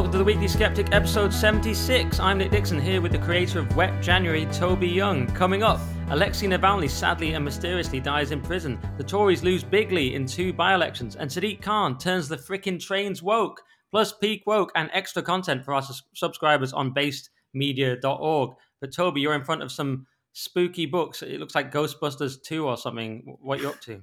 welcome to the Weekly Sceptic, episode 76. I'm Nick Dixon here with the creator of Wet January, Toby Young. Coming up, Alexei Navalny sadly and mysteriously dies in prison. The Tories lose bigly in two by elections, and Sadiq Khan turns the frickin' trains woke. Plus, peak woke and extra content for our subscribers on basedmedia.org. But Toby, you're in front of some spooky books. It looks like Ghostbusters 2 or something. What are you up to?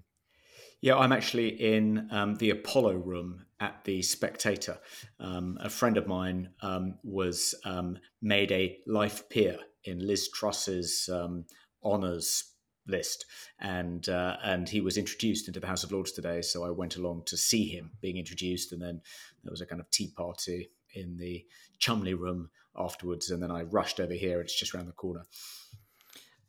Yeah, I'm actually in um, the Apollo room at the Spectator. Um, a friend of mine um, was um, made a life peer in Liz Truss's um, honours list, and uh, and he was introduced into the House of Lords today. So I went along to see him being introduced, and then there was a kind of tea party in the Cholmondeley room afterwards, and then I rushed over here. It's just around the corner.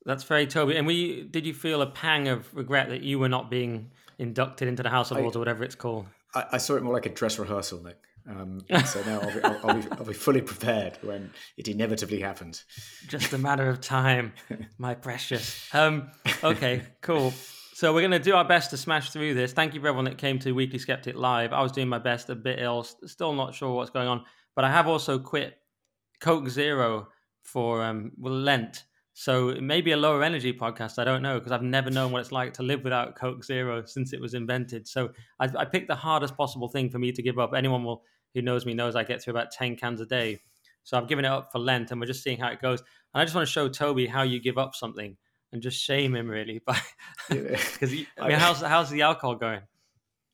That's very Toby. And we did you feel a pang of regret that you were not being inducted into the House of Lords or whatever it's called? I, I, saw it more like a dress rehearsal, Nick. Um, so now I'll be, I'll, I'll, be, I'll be fully prepared when it inevitably happens. Just a matter of time, my precious. Um, okay, cool. So we're going to do our best to smash through this. Thank you for everyone that came to Weekly Sceptic Live. I was doing my best, a bit ill, still not sure what's going on, but I have also quit Coke Zero for um, Lent so it may be a lower energy podcast. I don't know because I've never known what it's like to live without Coke Zero since it was invented. So I, I, picked the hardest possible thing for me to give up. Anyone will, who knows me knows I get through about 10 cans a day. So I've given it up for Lent and we're just seeing how it goes. And I just want to show Toby how you give up something and just shame him really. Because I mean, how's, how's the alcohol going?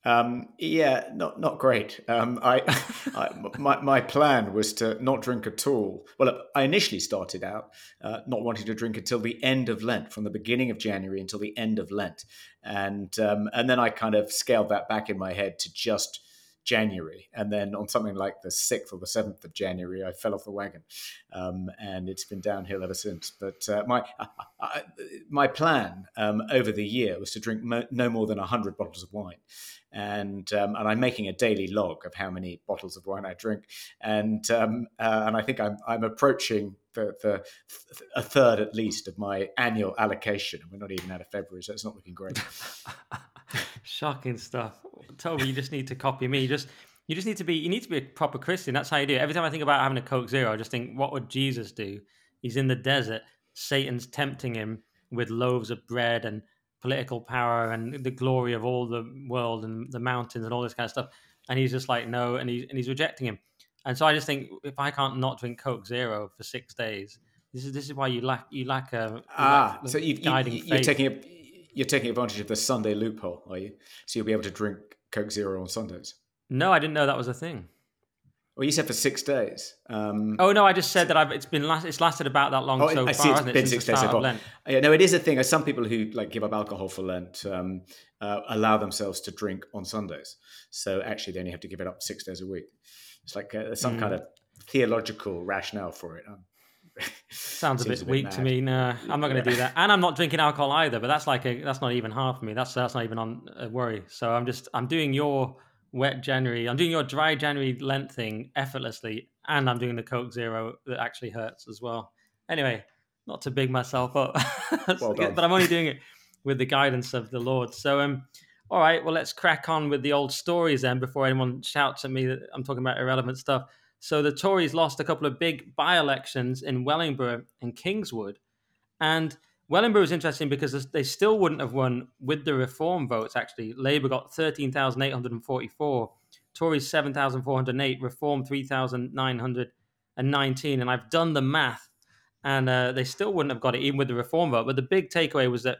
Um, yeah, not not great. Um, I, I, my my plan was to not drink at all. Well, I initially started out uh, not wanting to drink until the end of Lent, from the beginning of January until the end of Lent, and um, and then I kind of scaled that back in my head to just January, and then on something like the sixth or the seventh of January, I fell off the wagon, um, and it's been downhill ever since. But uh, my uh, my plan um, over the year was to drink mo- no more than hundred bottles of wine, and um, and I'm making a daily log of how many bottles of wine I drink, and um, uh, and I think I'm I'm approaching the, the a third at least of my annual allocation, and we're not even out of February, so it's not looking great. Shocking stuff. Toby, you just need to copy me. Just you just need to be you need to be a proper Christian. That's how you do it. Every time I think about having a Coke Zero, I just think, what would Jesus do? He's in the desert. Satan's tempting him with loaves of bread and political power and the glory of all the world and the mountains and all this kind of stuff. And he's just like, no, and he's and he's rejecting him. And so I just think if I can't not drink Coke Zero for six days, this is this is why you lack you lack a you ah. Lack so you, you, are taking a you're taking advantage of the Sunday loophole, are you? So you'll be able to drink Coke Zero on Sundays. No, I didn't know that was a thing. Well, you said for six days. Um, oh no, I just said that I've, it's been last, it's lasted about that long oh, so I see far. It's been it, six days so far. Yeah, no, it is a thing. Some people who like give up alcohol for Lent um, uh, allow themselves to drink on Sundays. So actually, they only have to give it up six days a week. It's like uh, some mm. kind of theological rationale for it. Um, Sounds a bit, a bit weak mad. to me. No, I'm not going to do that, and I'm not drinking alcohol either. But that's like a that's not even half of me. That's that's not even on a worry. So I'm just I'm doing your wet January. I'm doing your dry January Lent thing effortlessly, and I'm doing the Coke Zero that actually hurts as well. Anyway, not to big myself up, well but I'm only doing it with the guidance of the Lord. So um, all right, well let's crack on with the old stories then before anyone shouts at me that I'm talking about irrelevant stuff. So the Tories lost a couple of big by elections in Wellingborough and Kingswood. And Wellingborough is interesting because they still wouldn't have won with the reform votes, actually. Labour got 13,844, Tories 7,408, Reform 3,919. And I've done the math, and uh, they still wouldn't have got it even with the reform vote. But the big takeaway was that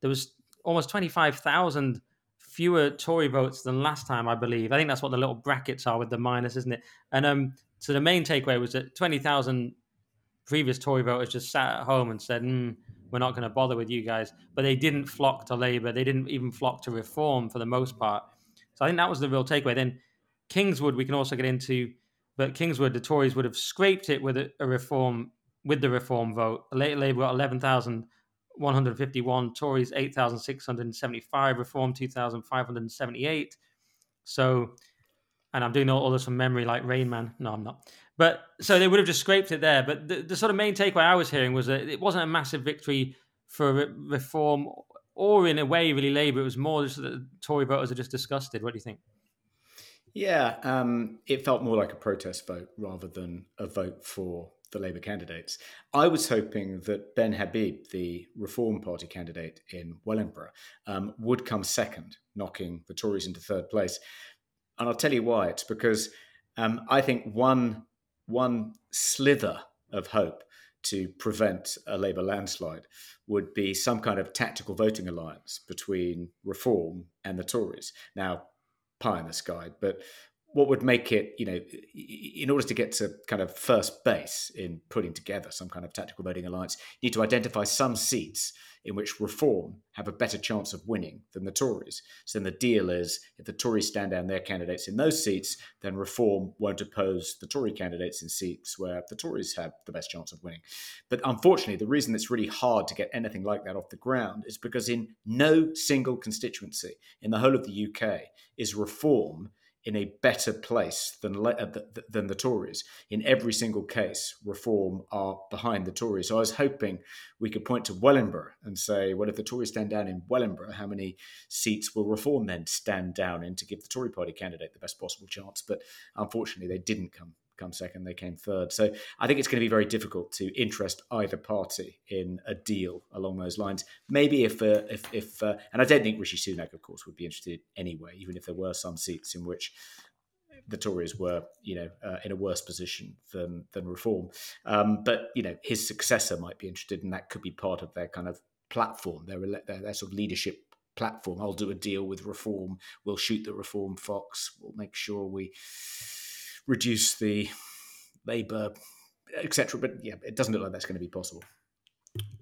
there was almost 25,000 fewer Tory votes than last time, I believe. I think that's what the little brackets are with the minus, isn't it? And um, so the main takeaway was that 20,000 previous Tory voters just sat at home and said, mm, we're not going to bother with you guys. But they didn't flock to Labour. They didn't even flock to reform for the most part. So I think that was the real takeaway. Then Kingswood, we can also get into, but Kingswood, the Tories would have scraped it with a, a reform, with the reform vote. Labour got eleven thousand one hundred fifty-one, Tories 8,675, Reform 2,578. So, and I'm doing all, all this from memory like Rain Man. No, I'm not. But so they would have just scraped it there. But the, the sort of main takeaway I was hearing was that it wasn't a massive victory for re- Reform or in a way really Labour. It was more just that Tory voters are just disgusted. What do you think? Yeah, um, it felt more like a protest vote rather than a vote for the Labour candidates. I was hoping that Ben Habib, the Reform Party candidate in Wellingborough, um, would come second, knocking the Tories into third place. And I'll tell you why. It's because um, I think one one slither of hope to prevent a Labour landslide would be some kind of tactical voting alliance between Reform and the Tories. Now, pie in the sky, but what would make it, you know, in order to get to kind of first base in putting together some kind of tactical voting alliance, you need to identify some seats in which Reform have a better chance of winning than the Tories. So then the deal is if the Tories stand down their candidates in those seats, then Reform won't oppose the Tory candidates in seats where the Tories have the best chance of winning. But unfortunately, the reason it's really hard to get anything like that off the ground is because in no single constituency in the whole of the UK is Reform in a better place than uh, than the Tories. In every single case, Reform are behind the Tories. So I was hoping we could point to Wellingborough and say, well, if the Tories stand down in Wellingborough, how many seats will Reform then stand down in to give the Tory party candidate the best possible chance? But unfortunately, they didn't come come second, they came third. So I think it's going to be very difficult to interest either party in a deal along those lines. Maybe if, uh, if, if uh, and I don't think Rishi Sunak, of course, would be interested anyway, even if there were some seats in which the Tories were, you know, uh, in a worse position than than Reform. Um, but you know, his successor might be interested, and that could be part of their kind of platform, their their, their sort of leadership platform. I'll do a deal with Reform. We'll shoot the Reform fox. We'll make sure we reduce the labour, etc. But yeah, it doesn't look like that's going to be possible.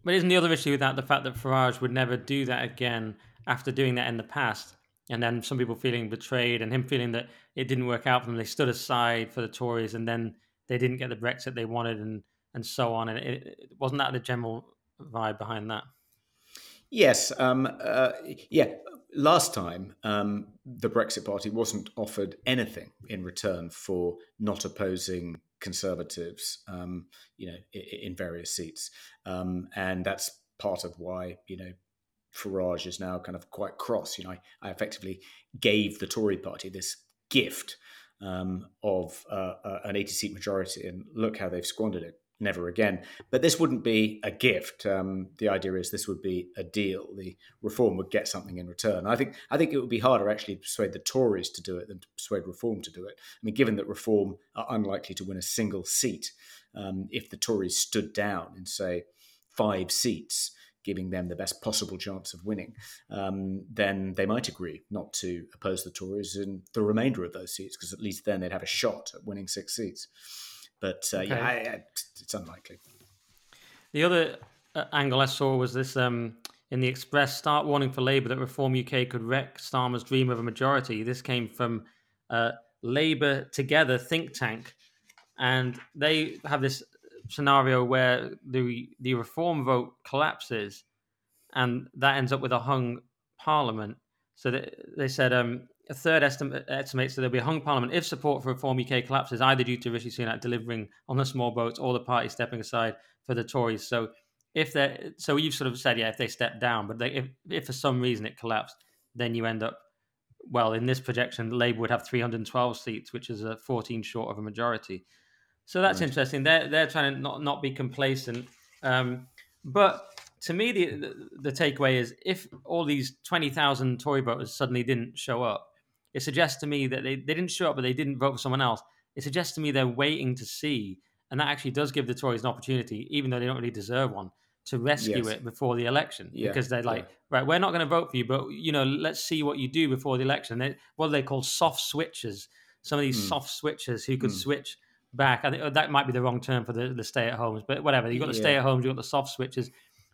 But isn't the other issue with that the fact that Farage would never do that again after doing that in the past? And then some people feeling betrayed and him feeling that it didn't work out for them. They stood aside for the Tories and then they didn't get the Brexit they wanted and, and so on. And it, it wasn't that the general vibe behind that? Yes. Um, uh, yeah last time, um, the Brexit Party wasn't offered anything in return for not opposing Conservatives, um, you know, in, in various seats, um, and that's part of why you know Farage is now kind of quite cross. You know, I, I effectively gave the Tory Party this gift um, of uh, uh, an 80 seat majority, and look how they've squandered it never again. But this wouldn't be a gift. Um, the idea is this would be a deal. The reform would get something in return. I think I think it would be harder actually to persuade the Tories to do it than to persuade reform to do it. I mean, given that reform are unlikely to win a single seat, um, if the Tories stood down in say five seats. Giving them the best possible chance of winning, um, then they might agree not to oppose the Tories in the remainder of those seats, because at least then they'd have a shot at winning six seats. But uh, okay. yeah, I, I, it's unlikely. The other uh, angle I saw was this um, in the Express start warning for Labour that Reform UK could wreck Starmer's dream of a majority. This came from uh, Labour Together think tank, and they have this scenario where the the reform vote collapses, and that ends up with a hung parliament. So they, they said um, a third estimate estimates that there'll be a hung parliament if support for Reform UK collapses, either due to Rishi Sunak delivering on the small votes or the party stepping aside for the Tories. So if they so you've sort of said, yeah, if they step down, but they, if, if for some reason it collapsed, then you end up, well, in this projection, Labour would have 312 seats, which is a 14 short of a majority. So that's right. interesting. They're they're trying to not not be complacent. Um, but to me, the, the, the takeaway is if all these 20,000 Tory voters suddenly didn't show up, it suggests to me that they, they didn't show up, but they didn't vote for someone else. It suggests to me they're waiting to see. And that actually does give the Tories an opportunity, even though they don't really deserve one, to rescue yes. it before the election. Yeah. Because they're like, yeah. right, we're not going to vote for you, but, you know, let's see what you do before the election. They, what are they called? Soft switches. Some of these mm. soft switches who could mm. switch back. I think uh, that might be the wrong term for the, the stay at homes, but whatever. You've got the yeah. stay at homes, you've got the soft switches.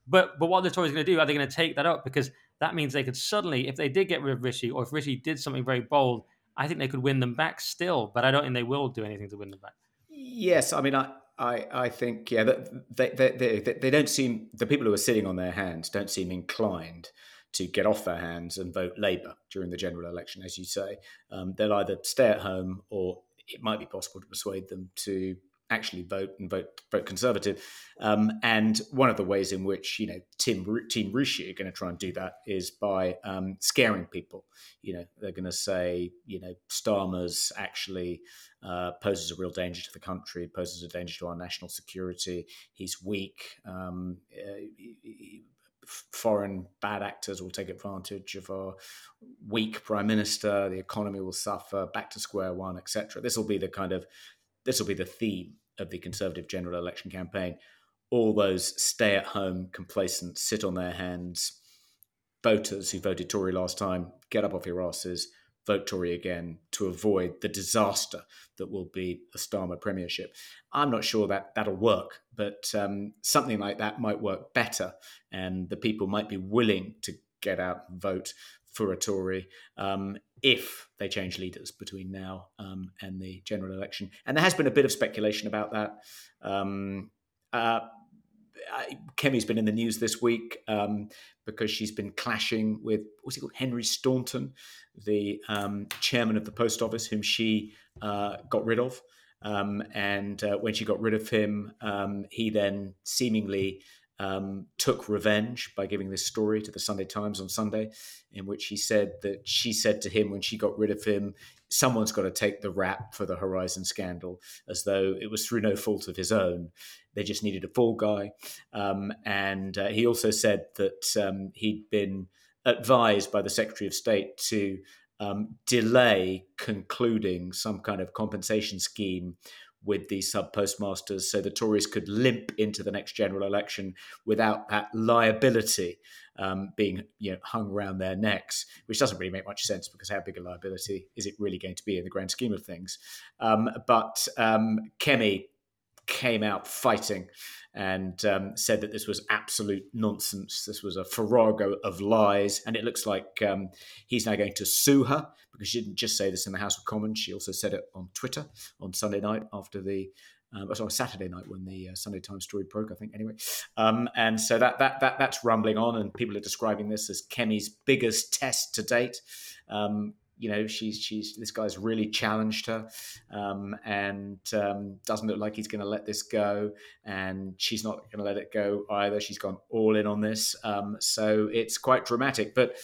But but what are the Tories going to do? Are they going to take that up? Because that means they could suddenly, if they did get rid of Rishi, or if Rishi did something very bold, I think they could win them back still, but I don't think they will do anything to win them back. Yes, I mean, I, I, I think yeah, they, they, they, they don't seem the people who are sitting on their hands don't seem inclined to get off their hands and vote Labour during the general election, as you say. Um, they'll either stay at home or it might be possible to persuade them to actually vote and vote vote Conservative. Um, and one of the ways in which you know Tim Team Rishi are going to try and do that is by um, scaring people. You know, they're going to say, you know, Starmer's actually uh, poses a real danger to the country, poses a danger to our national security. He's weak. Um, uh, he, foreign bad actors will take advantage of our weak prime minister. The economy will suffer. Back to square one, etc. This will be the kind of this will be the theme of the Conservative general election campaign. All those stay at home, complacent, sit on their hands voters who voted Tory last time, get up off your asses, vote Tory again to avoid the disaster that will be a Starmer premiership. I'm not sure that that'll work, but um, something like that might work better, and the people might be willing to get out and vote for a Tory um, if they change leaders between now um, and the general election. And there has been a bit of speculation about that. Um, uh, Kemi's been in the news this week um, because she's been clashing with what's he called Henry Staunton, the um, chairman of the post office, whom she uh, got rid of. Um, and uh, when she got rid of him, um, he then seemingly um, took revenge by giving this story to the Sunday Times on Sunday, in which he said that she said to him when she got rid of him, someone's got to take the rap for the Horizon scandal, as though it was through no fault of his own. They just needed a fall guy. Um, and uh, he also said that um, he'd been advised by the Secretary of State to um, delay concluding some kind of compensation scheme with the sub postmasters so the Tories could limp into the next general election without that liability um, being you know, hung around their necks, which doesn't really make much sense because how big a liability is it really going to be in the grand scheme of things? Um, but um, Kemi came out fighting and um, said that this was absolute nonsense. This was a farrago of lies. And it looks like um, he's now going to sue her because she didn't just say this in the House of Commons. She also said it on Twitter on Sunday night after the. Um, sorry, Saturday night when the uh, Sunday Times story broke, I think. Anyway, um, and so that that that that's rumbling on, and people are describing this as Kemi's biggest test to date. Um, you know she's she's this guy's really challenged her um, and um, doesn't look like he's going to let this go and she's not going to let it go either. She's gone all in on this um, so it's quite dramatic but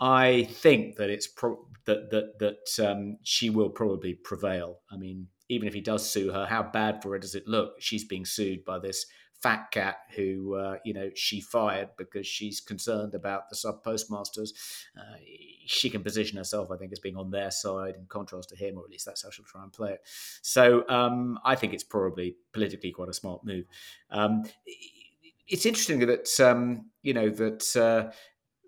i think that it's pro- that that that um, she will probably prevail. I mean even if he does sue her how bad for her does it look? She's being sued by this fat cat who uh, you know she fired because she's concerned about the sub postmasters. Uh, she can position herself, I think, as being on their side in contrast to him, or at least that's how she'll try and play it. So um, I think it's probably politically quite a smart move. Um, it's interesting that um, you know that. Uh,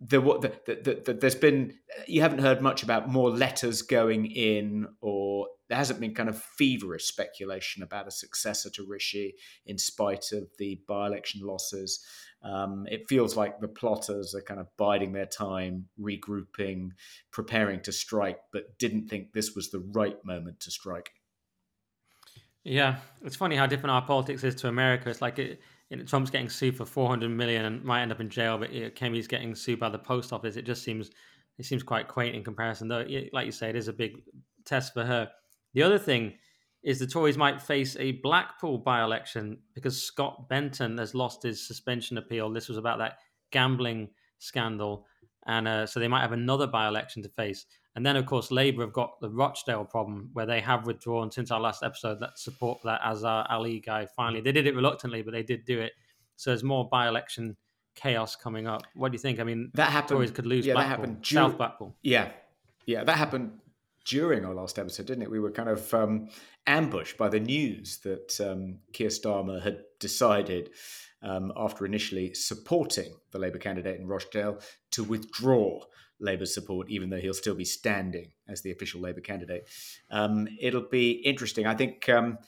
the, the, the, the, there's been you haven't heard much about more letters going in or there hasn't been kind of feverish speculation about a successor to Rishi in spite of the by election losses. Um, it feels like the plotters are kind of biding their time, regrouping, preparing to strike, but didn't think this was the right moment to strike. Yeah, it's funny how different our politics is to America. It's like it, Trump's getting sued for 400 million and might end up in jail, but you know, Kemi's getting sued by the post office. It just seems it seems quite quaint in comparison, though. Like you say, it is a big test for her. The other thing is the Tories might face a Blackpool by election because Scott Benton has lost his suspension appeal. This was about that gambling scandal. And uh, so they might have another by election to face. And then, of course, Labour have got the Rochdale problem where they have withdrawn since our last episode that support that Azhar Ali guy finally. They did it reluctantly, but they did do it. So there's more by election chaos coming up. What do you think? I mean, that happened. Tories could lose yeah, Blackpool, that happened. South Blackpool. Yeah. Yeah, that happened during our last episode, didn't it? We were kind of um, ambushed by the news that um, Keir Starmer had decided, um, after initially supporting the Labour candidate in Rochdale, to withdraw Labour's support, even though he'll still be standing as the official Labour candidate. Um, it'll be interesting. I think um,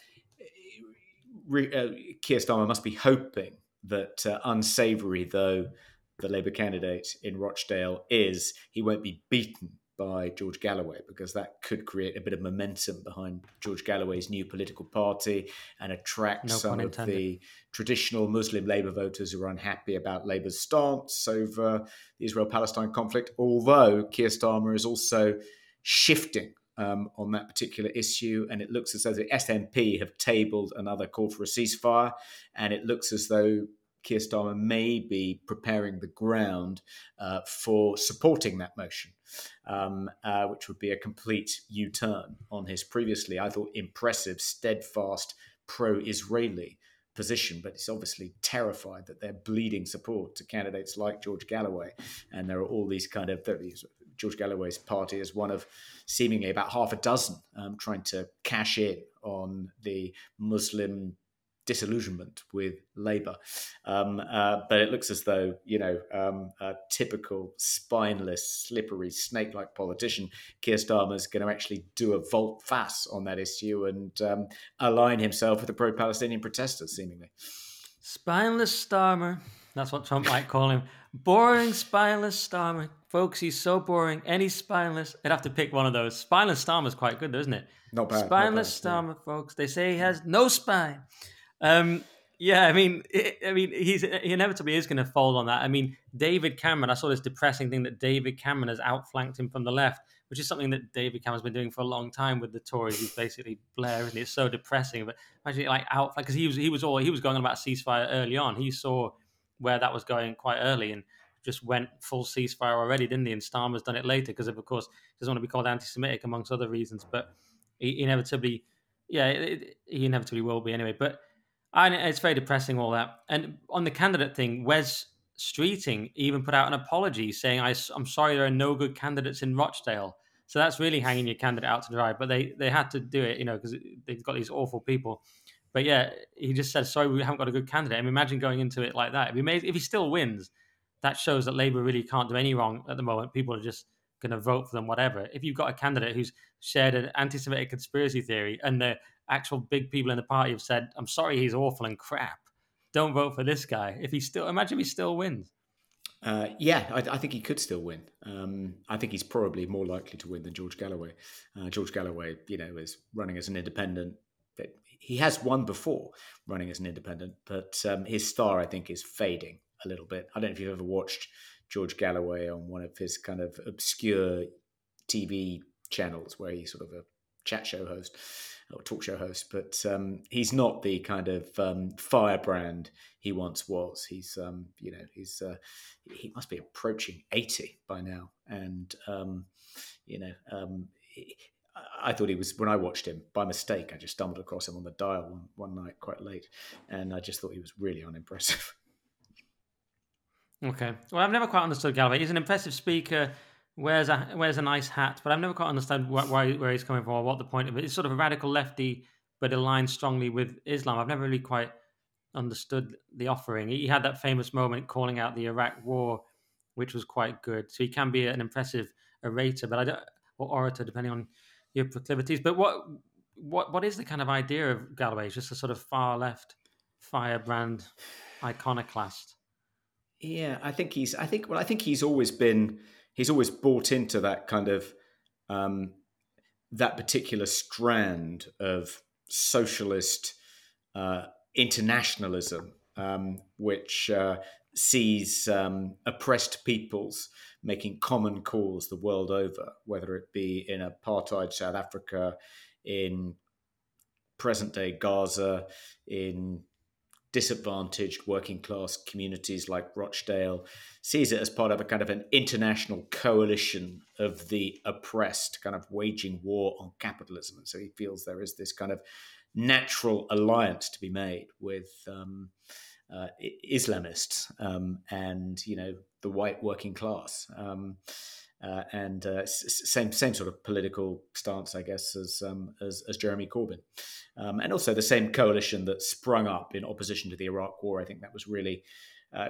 re- uh, Keir Starmer must be hoping that, uh, unsavoury though the Labour candidate in Rochdale is, he won't be beaten by George Galloway because that could create a bit of momentum behind George Galloway's new political party and attract no some of the traditional Muslim Labour voters who are unhappy about Labour's stance over the Israel Palestine conflict. Although Keir Starmer is also shifting um, on that particular issue, and it looks as though the SNP have tabled another call for a ceasefire, and it looks as though Keir Starmer may be preparing the ground uh, for supporting that motion, um, uh, which would be a complete U turn on his previously, I thought, impressive, steadfast, pro Israeli position, but he's obviously terrified that they're bleeding support to candidates like George Galloway. And there are all these kind of, George Galloway's party is one of seemingly about half a dozen um, trying to cash in on the Muslim disillusionment with Labour. Um, uh, but it looks as though, you know, um, a typical spineless, slippery, snake like politician, Keir Starmer is going to actually do a volte face on that issue and um, align himself with the pro Palestinian protesters, seemingly. Spineless Starmer. That's what Trump might call him. Boring, spineless Starmer. Folks, he's so boring. Any spineless, I'd have to pick one of those. Spineless Starmer's quite good, isn't it? Not bad. Spineless not bad, Starmer, yeah. folks. They say he has no spine. Um, yeah, I mean, it, I mean, he's he inevitably is going to fold on that. I mean, David Cameron. I saw this depressing thing that David Cameron has outflanked him from the left, which is something that David Cameron's been doing for a long time with the Tories. He's basically Blair, and it's so depressing. But imagine like out because he was he was all he was going on about ceasefire early on. He saw where that was going quite early and just went full ceasefire already, didn't he? And Starmer's done it later because of, of course, he doesn't want to be called anti-Semitic amongst other reasons. But he inevitably, yeah, it, he inevitably will be anyway. But and it's very depressing, all that. And on the candidate thing, Wes Streeting even put out an apology saying, I, am sorry, there are no good candidates in Rochdale. So that's really hanging your candidate out to dry. But they, they had to do it, you know, because they've got these awful people. But yeah, he just said, sorry, we haven't got a good candidate. I mean, imagine going into it like that. If he, made, if he still wins, that shows that Labour really can't do any wrong at the moment. People are just going to vote for them, whatever. If you've got a candidate who's shared an anti Semitic conspiracy theory and they're actual big people in the party have said, "I'm sorry, he's awful and crap. Don't vote for this guy." If he still, imagine if he still wins. Uh, yeah, I, I, think he could still win. Um, I think he's probably more likely to win than George Galloway. Uh, George Galloway, you know, is running as an independent. He has won before running as an independent, but um, his star, I think, is fading a little bit. I don't know if you've ever watched George Galloway on one of his kind of obscure TV channels where he's sort of a chat show host or talk show host, but um, he's not the kind of um, firebrand he once was. He's, um, you know, he's uh, he must be approaching eighty by now, and um, you know, um, I thought he was when I watched him by mistake. I just stumbled across him on the dial one, one night quite late, and I just thought he was really unimpressive. Okay, well, I've never quite understood Galloway. He's an impressive speaker wears a wears a nice hat, but I've never quite understood why, why where he's coming from or what the point of it. It's sort of a radical lefty, but aligns strongly with Islam. I've never really quite understood the offering. He had that famous moment calling out the Iraq War, which was quite good. So he can be an impressive orator, but I don't or orator depending on your proclivities. But what what what is the kind of idea of Galloway? It's just a sort of far left firebrand iconoclast. Yeah, I think he's. I think. Well, I think he's always been he's always bought into that kind of um, that particular strand of socialist uh, internationalism, um, which uh, sees um, oppressed peoples making common cause the world over, whether it be in apartheid South Africa, in present day Gaza, in disadvantaged working class communities like Rochdale, sees it as part of a kind of an international coalition of the oppressed, kind of waging war on capitalism. And so he feels there is this kind of natural alliance to be made with um, uh, Islamists um, and, you know, the white working class. Um, uh, and uh, same same sort of political stance, I guess, as um, as, as, Jeremy Corbyn, um, and also the same coalition that sprung up in opposition to the Iraq War. I think that was really. Uh,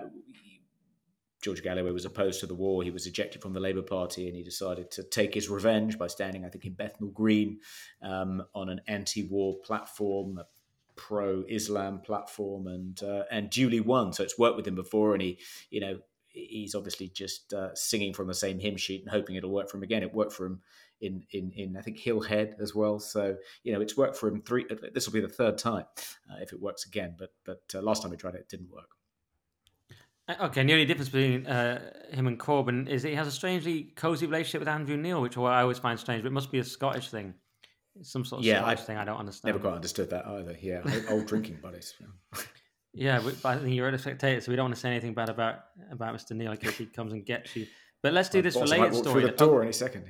George Galloway was opposed to the war. He was ejected from the Labour Party, and he decided to take his revenge by standing, I think, in Bethnal Green um, on an anti-war platform, a pro-Islam platform, and uh, and duly won. So it's worked with him before, and he, you know, he's obviously just uh, singing from the same hymn sheet and hoping it'll work for him again. It worked for him in in in I think Hillhead as well. So you know it's worked for him three. This will be the third time uh, if it works again. But but uh, last time we tried it, it didn't work. Uh, okay, and the only difference between uh, him and Corbyn is that he has a strangely cozy relationship with Andrew Neil, which I always find strange, but it must be a Scottish thing. It's some sort of yeah, Scottish I thing I don't understand. Never quite understood that either. Yeah, old drinking buddies. yeah, but I think you're a spectator, so we don't want to say anything bad about about Mr. Neil in case he comes and gets you. But let's do this related story. Through the door oh, any second.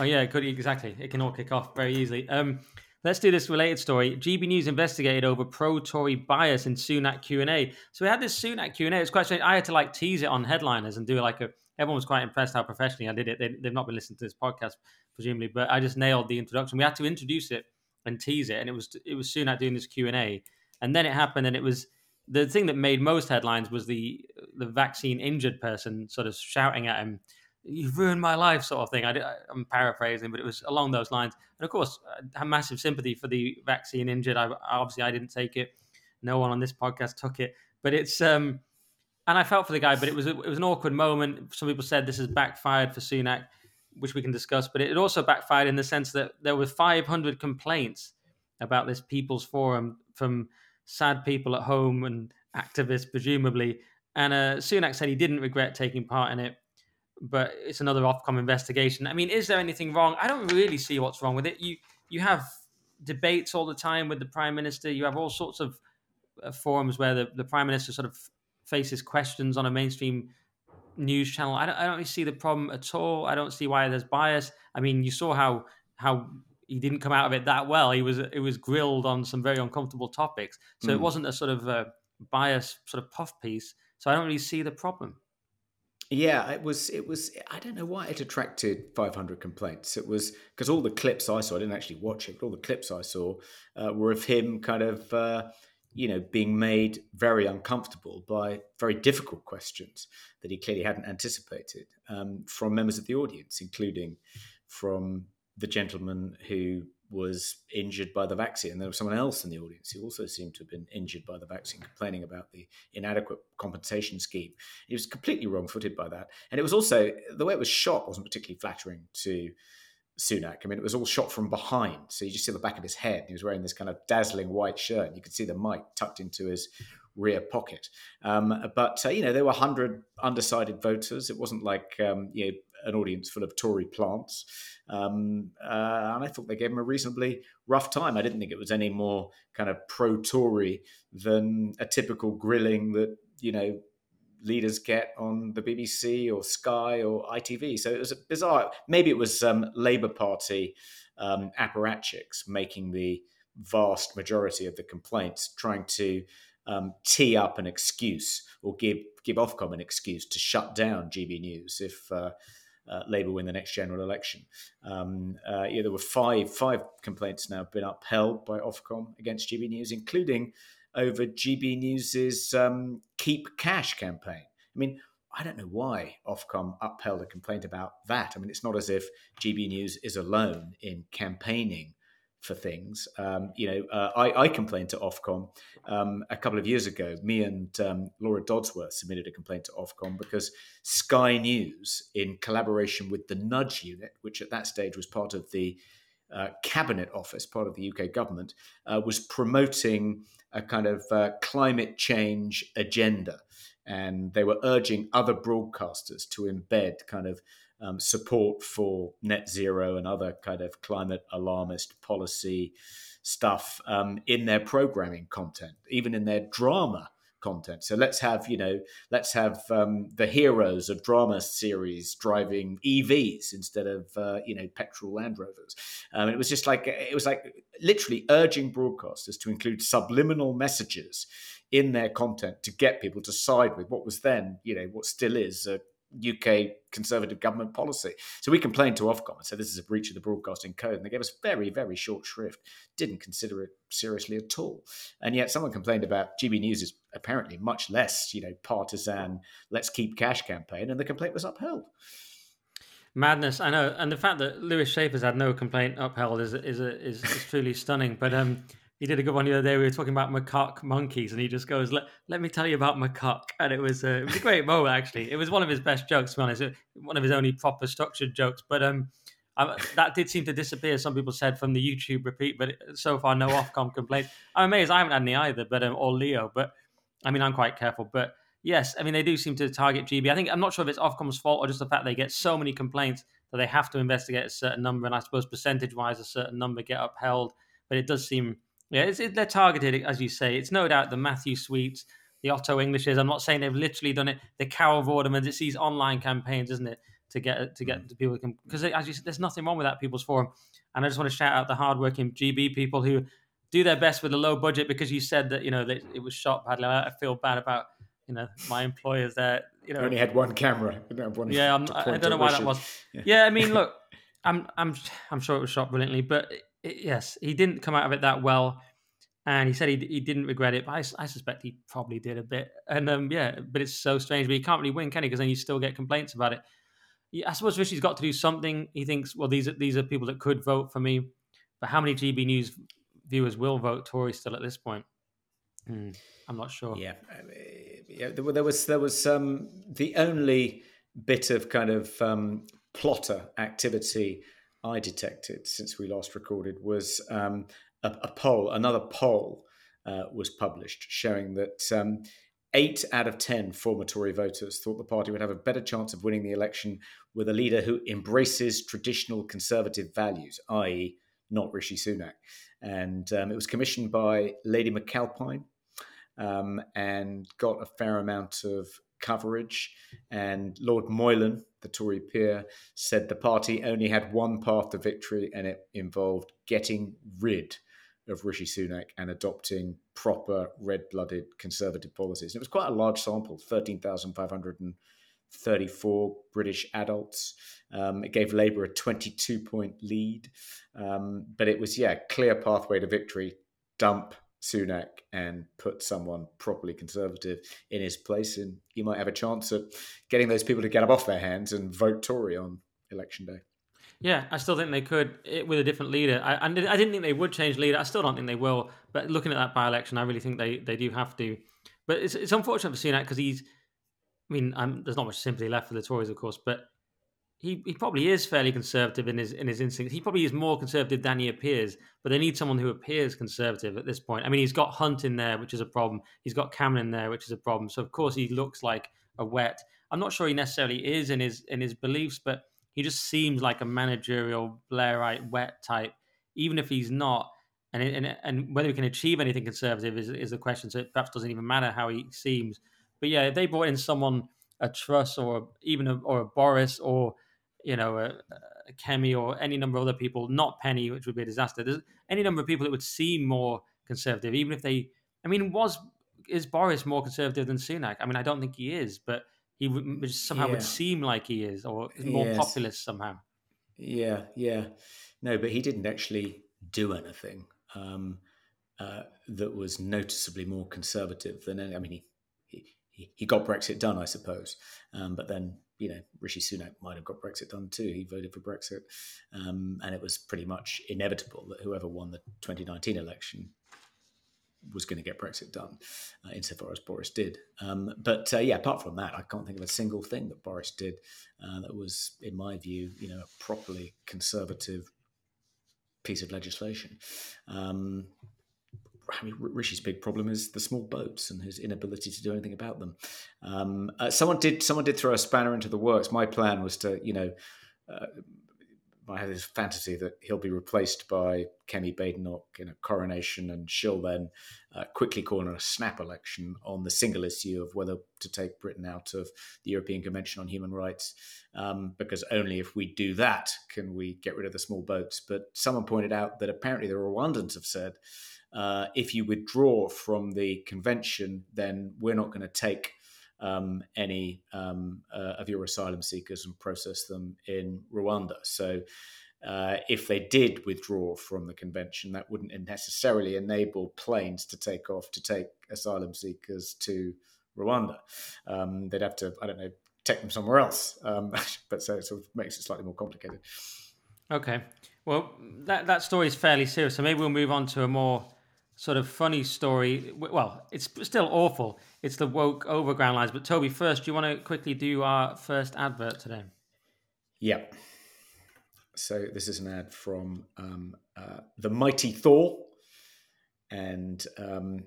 oh yeah, could exactly. It can all kick off very easily. Um, Let's do this related story. GB News investigated over pro-Tory bias in Sunak Q and A. So we had this Sunak Q and A. It's quite strange. I had to like tease it on headliners and do like a. Everyone was quite impressed how professionally I did it. They, have not been listening to this podcast presumably, but I just nailed the introduction. We had to introduce it and tease it, and it was it was Sunak doing this Q and A, and then it happened, and it was the thing that made most headlines was the the vaccine injured person sort of shouting at him you've ruined my life sort of thing. I, am paraphrasing, but it was along those lines. And of course, I have massive sympathy for the vaccine injured. I, obviously, I didn't take it. No one on this podcast took it, but it's um, and I felt for the guy. But it was it was an awkward moment. Some people said this has backfired for Sunak, which we can discuss. But it also backfired in the sense that there were 500 complaints about this People's Forum from sad people at home and activists, presumably. And uh, Sunak said he didn't regret taking part in it but it's another Ofcom investigation. I mean, is there anything wrong? I don't really see what's wrong with it. You you have debates all the time with the prime minister. You have all sorts of uh, forums where the, the prime minister sort of faces questions on a mainstream news channel. I don't, I don't really see the problem at all. I don't see why there's bias. I mean, you saw how how he didn't come out of it that well. He was it was grilled on some very uncomfortable topics, so mm. it hmm. wasn't a sort of a bias sort of puff piece. So I don't really see the problem. Yeah, it was. It was. I don't know why it attracted 500 complaints. It was because all the clips I saw, I didn't actually watch it, but all the clips I saw uh, were of him kind of, uh, you know, being made very uncomfortable by very difficult questions that he clearly hadn't anticipated um, from members of the audience, including from the gentleman who was injured by the vaccine. And there was someone else in the audience who also seemed to have been injured by the vaccine, complaining about the inadequate compensation scheme. He was completely wrong footed by that. And it was also, the way it was shot wasn't particularly flattering to Sunak. I mean, it was all shot from behind. So you just see the back of his head. He was wearing this kind of dazzling white shirt. And you could see the mic tucked into his rear pocket. Um, but, uh, you know, there were 100 undecided voters. It wasn't like, um, you know, an audience full of Tory plants. Um, uh, and I thought they gave him a reasonably rough time. I didn't think it was any more kind of pro Tory than a typical grilling that, you know, leaders get on the BBC or Sky or ITV. So it was bizarre. Maybe it was um, Labour Party um, apparatchiks making the vast majority of the complaints, trying to um, tee up an excuse or give give Ofcom an excuse to shut down GB News if uh, uh, Labour win the next general election. Um, uh, yeah, there were five five complaints now been upheld by Ofcom against GB News, including over GB News's um, Keep Cash campaign. I mean, I don't know why Ofcom upheld a complaint about that. I mean, it's not as if GB News is alone in campaigning for things. Um, you know, uh, I, I, complained to Ofcom um, a couple of years ago. Me and um, Laura Dodsworth submitted a complaint to Ofcom because Sky News, in collaboration with the Nudge Unit, which at that stage was part of the uh, Cabinet Office, part of the UK government, uh, was promoting a kind of uh, climate change agenda. And they were urging other broadcasters to embed kind of um, support for net zero and other kind of climate alarmist policy stuff um, in their programming content, even in their drama content. So let's have, you know, let's have um, the heroes of drama series driving EVs instead of, uh, you know, petrol Land Rovers. Um, it was just like, it was like literally urging broadcasters to include subliminal messages in their content to get people to side with what was then, you know, what still is a UK Conservative government policy. So we complained to Ofcom and said this is a breach of the broadcasting code, and they gave us very, very short shrift. Didn't consider it seriously at all. And yet, someone complained about GB News is apparently much less, you know, partisan. Let's keep cash campaign, and the complaint was upheld. Madness, I know, and the fact that Lewis Schaffer's had no complaint upheld is is is, is truly stunning. But um, he did a good one the other day. We were talking about macaque monkeys, and he just goes, "Let, let me tell you about macaque," and it was it was a great moment. Actually, it was one of his best jokes. To be honest, one of his only proper structured jokes. But um, I, that did seem to disappear. Some people said from the YouTube repeat, but so far no Ofcom complaints. I'm amazed. I haven't had any either, but um, or Leo. But I mean, I'm quite careful. But yes, I mean they do seem to target GB. I think I'm not sure if it's Ofcom's fault or just the fact they get so many complaints that they have to investigate a certain number, and I suppose percentage-wise, a certain number get upheld. But it does seem, yeah, it's, it, they're targeted as you say. It's no doubt the Matthew Sweets, the Otto Englishes. I'm not saying they've literally done it. The Carol Vordermans. It's these online campaigns, isn't it, to get to get mm. to people because as you said, there's nothing wrong with that People's Forum. And I just want to shout out the hardworking GB people who do their best with a low budget because you said that you know that it was shot badly. I feel bad about you know my employers there. You know, only had one camera. One yeah, I'm, I don't know why that was. Yeah. yeah. I mean, look, I'm I'm I'm sure it was shot brilliantly, but it, yes, he didn't come out of it that well. And he said he, he didn't regret it, but I, I suspect he probably did a bit. And um, yeah, but it's so strange. But he can't really win, can he? Because then you still get complaints about it. Yeah, I suppose Rishi's got to do something. He thinks, well, these are these are people that could vote for me, but how many GB News viewers will vote Tory still at this point. Hmm, I'm not sure. Yeah, yeah. There, there was there was um, the only bit of kind of um, plotter activity I detected since we last recorded was um, a, a, poll. Another poll uh, was published showing that um, eight out of ten former Tory voters thought the party would have a better chance of winning the election with a leader who embraces traditional conservative values, i.e., not Rishi Sunak and um, it was commissioned by Lady McAlpine um, and got a fair amount of coverage. And Lord Moylan, the Tory peer, said the party only had one path to victory, and it involved getting rid of Rishi Sunak and adopting proper red-blooded conservative policies. And it was quite a large sample, 13,534 British adults. Um, it gave Labour a 22 point lead. Um, but it was, yeah, clear pathway to victory. Dump Sunak and put someone properly conservative in his place. And he might have a chance at getting those people to get up off their hands and vote Tory on election day. Yeah, I still think they could eh, with a different leader. I, I didn't think they would change leader. I still don't think they will. But looking at that by election, I really think they, they do have to. But it's, it's unfortunate for Sunak because he's I mean, I'm, there's not much sympathy left for the Tories, of course, but he, he probably is fairly conservative in his in his instincts. He probably is more conservative than he appears, but they need someone who appears conservative at this point. I mean, he's got Hunt in there, which is a problem. He's got Cameron in there, which is a problem. So of course he looks like a wet. I'm not sure he necessarily is in his in his beliefs, but he just seems like a managerial Blairite wet type, even if he's not. And and and whether he can achieve anything conservative is is the question. So it perhaps doesn't even matter how he seems. But yeah, if they brought in someone, a Truss or even a, or a Boris or you know a, a Kemi or any number of other people, not Penny, which would be a disaster. There's any number of people that would seem more conservative, even if they. I mean, was is Boris more conservative than Sunak? I mean, I don't think he is, but he would, somehow yeah. would seem like he is, or more yes. populist somehow. Yeah, yeah, no, but he didn't actually do anything um, uh, that was noticeably more conservative than any. I mean, he he, got Brexit done, I suppose. Um, but then, you know, Rishi Sunak might have got Brexit done too. He voted for Brexit. Um, and it was pretty much inevitable that whoever won the 2019 election was going to get Brexit done, uh, insofar as Boris did. Um, but uh, yeah, apart from that, I can't think of a single thing that Boris did uh, that was, in my view, you know, a properly conservative piece of legislation. Um, I mean, Rishi's big problem is the small boats and his inability to do anything about them. Um, uh, someone did someone did throw a spanner into the works. My plan was to, you know, uh, I have this fantasy that he'll be replaced by Kemi Badenoch in a coronation, and she'll then uh, quickly corner a snap election on the single issue of whether to take Britain out of the European Convention on Human Rights, um, because only if we do that can we get rid of the small boats. But someone pointed out that apparently the Rwandans have said uh, if you withdraw from the convention, then we're not going to take um, any um, uh, of your asylum seekers and process them in Rwanda. So, uh, if they did withdraw from the convention, that wouldn't necessarily enable planes to take off to take asylum seekers to Rwanda. Um, they'd have to, I don't know, take them somewhere else. Um, but so it sort of makes it slightly more complicated. Okay. Well, that, that story is fairly serious. So maybe we'll move on to a more sort of funny story. Well, it's still awful. It's the woke overground lines. But Toby, first, do you want to quickly do our first advert today? Yeah. So this is an ad from um, uh, the Mighty Thor, and um,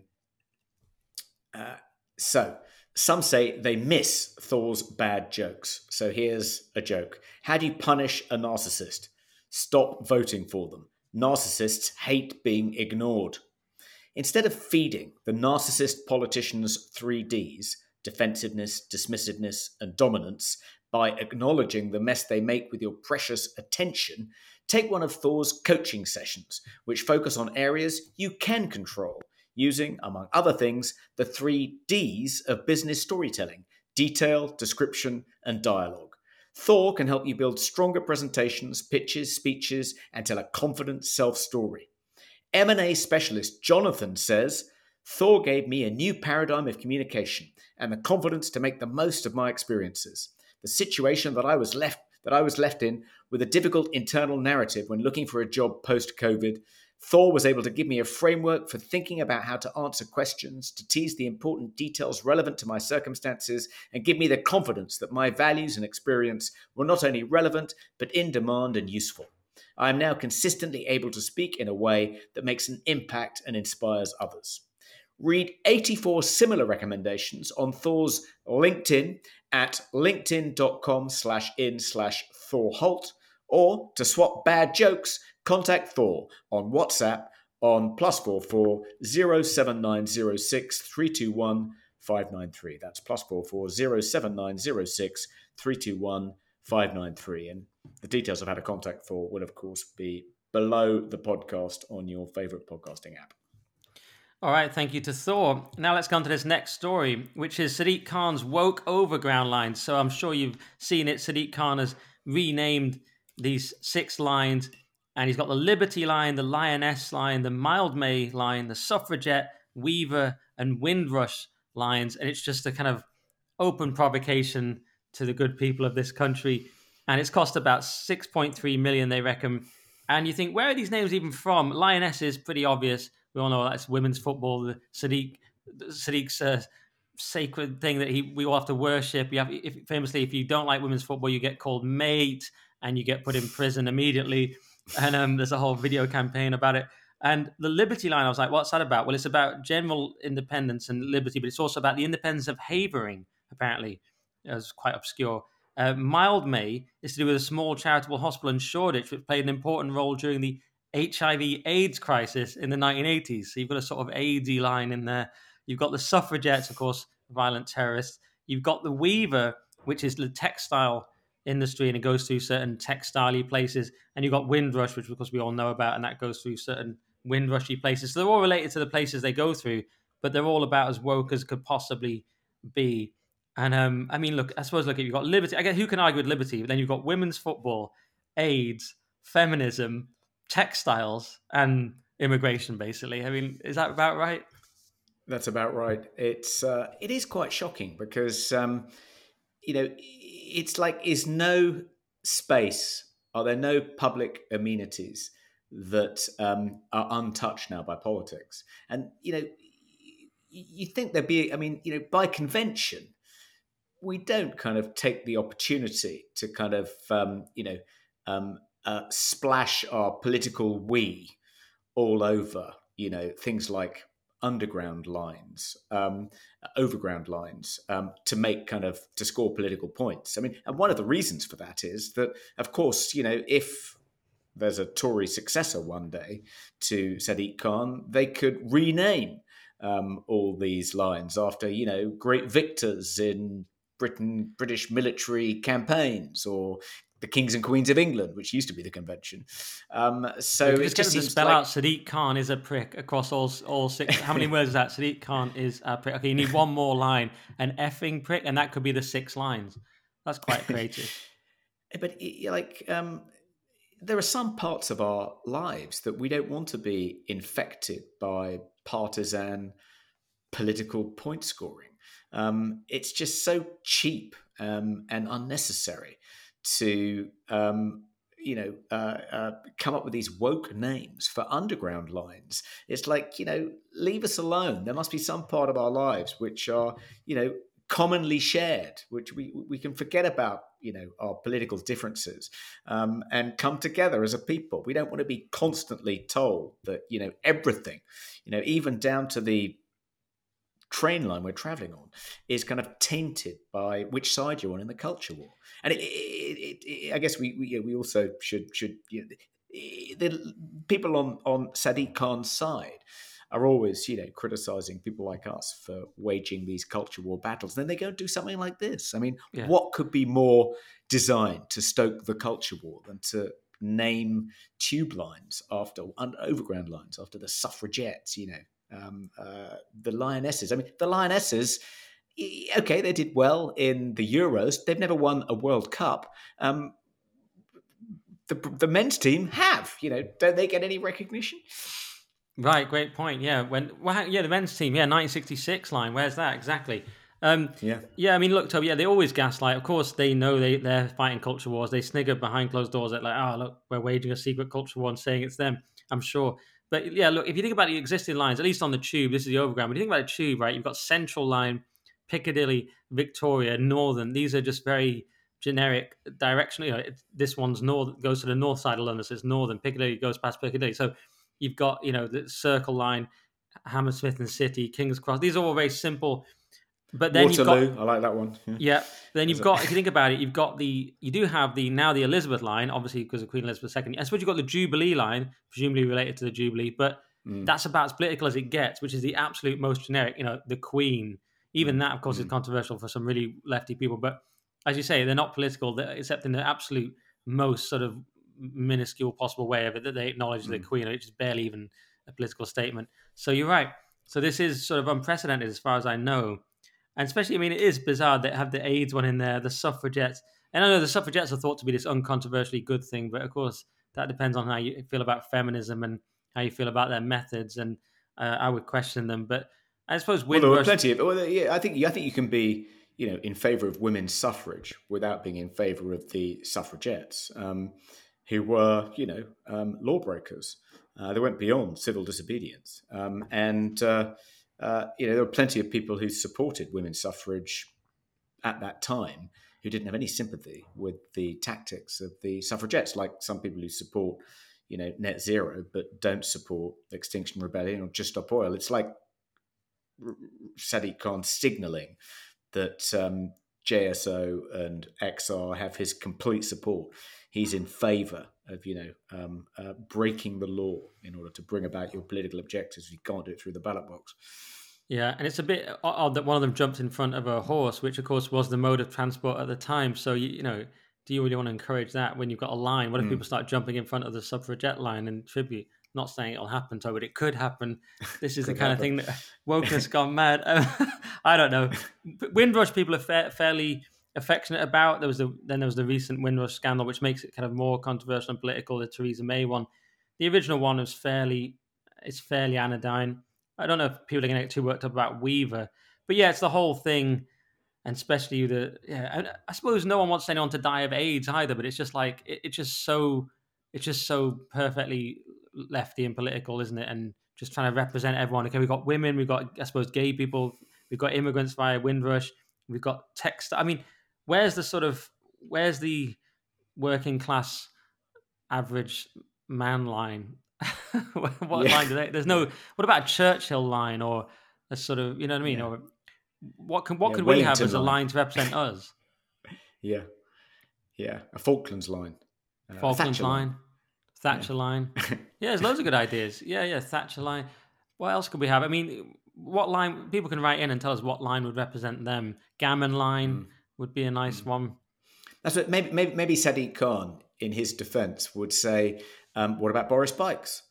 uh, so Some say they miss Thor's bad jokes. So here's a joke How do you punish a narcissist? Stop voting for them. Narcissists hate being ignored. Instead of feeding the narcissist politician's three Ds defensiveness, dismissiveness, and dominance by acknowledging the mess they make with your precious attention, take one of Thor's coaching sessions, which focus on areas you can control using, among other things, the three Ds of business storytelling detail, description, and dialogue. Thor can help you build stronger presentations, pitches, speeches, and tell a confident self story. M&A specialist Jonathan says, Thor gave me a new paradigm of communication and the confidence to make the most of my experiences. The situation that I was left that I was left in with a difficult internal narrative when looking for a job post COVID Thor was able to give me a framework for thinking about how to answer questions, to tease the important details relevant to my circumstances, and give me the confidence that my values and experience were not only relevant, but in demand and useful. I am now consistently able to speak in a way that makes an impact and inspires others. Read 84 similar recommendations on Thor's LinkedIn at linkedin.com slash in slash Thor Holt, or to swap bad jokes Contact Thor on WhatsApp on plus four four zero seven nine zero six three two one five nine three. That's plus four four zero seven nine zero six three two one five nine three. And the details of how to contact Thor will, of course, be below the podcast on your favorite podcasting app. All right, thank you to Thor. Now let's go on to this next story, which is Sadiq Khan's woke overground lines. So I'm sure you've seen it. Sadiq Khan has renamed these six lines and he's got the Liberty line, the Lioness line, the Mildmay line, the Suffragette, Weaver, and Windrush lines, and it's just a kind of open provocation to the good people of this country. And it's cost about 6.3 million, they reckon. And you think, where are these names even from? Lioness is pretty obvious. We all know that's women's football. The Sadiq, Sadiq's uh, sacred thing that he we all have to worship. You have, if, famously, if you don't like women's football, you get called mate and you get put in prison immediately and um, there's a whole video campaign about it. And the Liberty line, I was like, what's that about? Well, it's about general independence and liberty, but it's also about the independence of Havering, apparently. It was quite obscure. Uh, Mildmay is to do with a small charitable hospital in Shoreditch, which played an important role during the HIV AIDS crisis in the 1980s. So you've got a sort of AIDSy line in there. You've got the suffragettes, of course, violent terrorists. You've got the Weaver, which is the textile industry and it goes through certain textile places. And you've got Windrush, which of course we all know about, and that goes through certain windrushy places. So they're all related to the places they go through, but they're all about as woke as could possibly be. And um, I mean, look, I suppose look, you've got liberty. I guess who can argue with liberty? But then you've got women's football, AIDS, feminism, textiles, and immigration. Basically, I mean, is that about right? That's about right. It's uh, it is quite shocking because um, you know it's like is no space are there no public amenities that um, are untouched now by politics and you know you think there'd be i mean you know by convention we don't kind of take the opportunity to kind of um, you know um, uh, splash our political we all over you know things like underground lines, um, overground lines, um, to make kind of to score political points. I mean, and one of the reasons for that is that, of course, you know, if there's a Tory successor one day to Sadiq Khan, they could rename um, all these lines after you know great victors in Britain, British military campaigns, or the kings and queens of England, which used to be the convention. Um, so it just seems spell like... out Sadiq Khan is a prick across all all six. How many words is that? Sadiq Khan is a prick. Okay, you need one more line, an effing prick, and that could be the six lines. That's quite creative. but like, um, there are some parts of our lives that we don't want to be infected by partisan political point scoring. Um, it's just so cheap um, and unnecessary to um, you know uh, uh, come up with these woke names for underground lines. It's like you know leave us alone. There must be some part of our lives which are you know commonly shared, which we we can forget about you know our political differences um, and come together as a people. We don't want to be constantly told that you know everything, you know even down to the train line we're traveling on is kind of tainted by which side you're on in the culture war. And it, it, it, I guess we we, we also should should you know, the people on on Sadiq Khan's side are always, you know, criticizing people like us for waging these culture war battles. Then they go and do something like this. I mean, yeah. what could be more designed to stoke the culture war than to name tube lines after and overground lines after the suffragettes? You know, um, uh, the lionesses. I mean, the lionesses. Okay, they did well in the Euros. They've never won a World Cup. Um, the, the men's team have. You know, don't they get any recognition? Right, great point. Yeah, when well, yeah, the men's team, yeah, 1966 line. Where's that exactly? Um, yeah, yeah. I mean, look, Toby. Yeah, they always gaslight. Of course, they know they they're fighting culture wars. They snigger behind closed doors at like, oh, look, we're waging a secret culture war and saying it's them. I'm sure. But yeah, look, if you think about the existing lines, at least on the tube, this is the overground. When you think about the tube, right, you've got Central Line, Piccadilly, Victoria, Northern. These are just very generic direction. You know, this one's north goes to the north side of London, so it's Northern. Piccadilly goes past Piccadilly. So You've got you know the Circle Line, Hammersmith and City, King's Cross. These are all very simple. But then Waterloo, you've got, I like that one. Yeah. yeah then you've got, if you think about it, you've got the, you do have the now the Elizabeth line, obviously because of Queen Elizabeth II. I suppose you've got the Jubilee line, presumably related to the Jubilee, but mm. that's about as political as it gets, which is the absolute most generic. You know, the Queen. Even mm. that, of course, mm. is controversial for some really lefty people. But as you say, they're not political, except in the absolute most sort of minuscule possible way of it that they acknowledge mm. the Queen, which is barely even a political statement. So you're right. So this is sort of unprecedented as far as I know. And especially, I mean, it is bizarre that have the AIDS one in there, the suffragettes. And I know the suffragettes are thought to be this uncontroversially good thing, but of course, that depends on how you feel about feminism and how you feel about their methods. And uh, I would question them. But I suppose Windrush... Well, there plenty of. Well, yeah, I think I think you can be, you know, in favour of women's suffrage without being in favour of the suffragettes. Um, who were, you know, um, lawbreakers. Uh, they went beyond civil disobedience. Um, and, uh, uh, you know, there were plenty of people who supported women's suffrage at that time who didn't have any sympathy with the tactics of the suffragettes, like some people who support, you know, net zero but don't support Extinction Rebellion or Just Stop Oil. It's like Sadiq Khan signaling that um, JSO and XR have his complete support he's in favour of you know um, uh, breaking the law in order to bring about your political objectives. You can't do it through the ballot box. Yeah, and it's a bit odd that one of them jumped in front of a horse, which of course was the mode of transport at the time. So you, you know, do you really want to encourage that when you've got a line? What if mm. people start jumping in front of the suffragette line in tribute? Not saying it'll happen, to, but it could happen. This is the kind happen. of thing that woke wokeness gone mad. I don't know. Windrush people are fa- fairly affectionate about. There was the then there was the recent Windrush scandal, which makes it kind of more controversial and political. The Theresa May one, the original one was fairly it's fairly anodyne. I don't know if people are going to get too worked up about Weaver, but yeah, it's the whole thing, and especially the yeah. I, I suppose no one wants anyone to die of AIDS either, but it's just like it, it's just so it's just so perfectly lefty and political, isn't it? And just trying to represent everyone. Okay, we've got women, we've got I suppose gay people, we've got immigrants via Windrush, we've got text. I mean, where's the sort of where's the working class average man line? what yeah. line do they? There's no. What about a Churchill line or a sort of you know what I mean? Yeah. Or what can what yeah, could Wellington we have as a line to represent us? yeah, yeah, a Falklands line. Uh, Falklands line. line. Thatcher line. Yeah, there's loads of good ideas. Yeah, yeah, Thatcher line. What else could we have? I mean, what line? People can write in and tell us what line would represent them. Gammon line. Mm would be a nice mm. one. That's what maybe maybe, maybe Sadiq Khan, in his defence, would say, um, "What about Boris Bikes?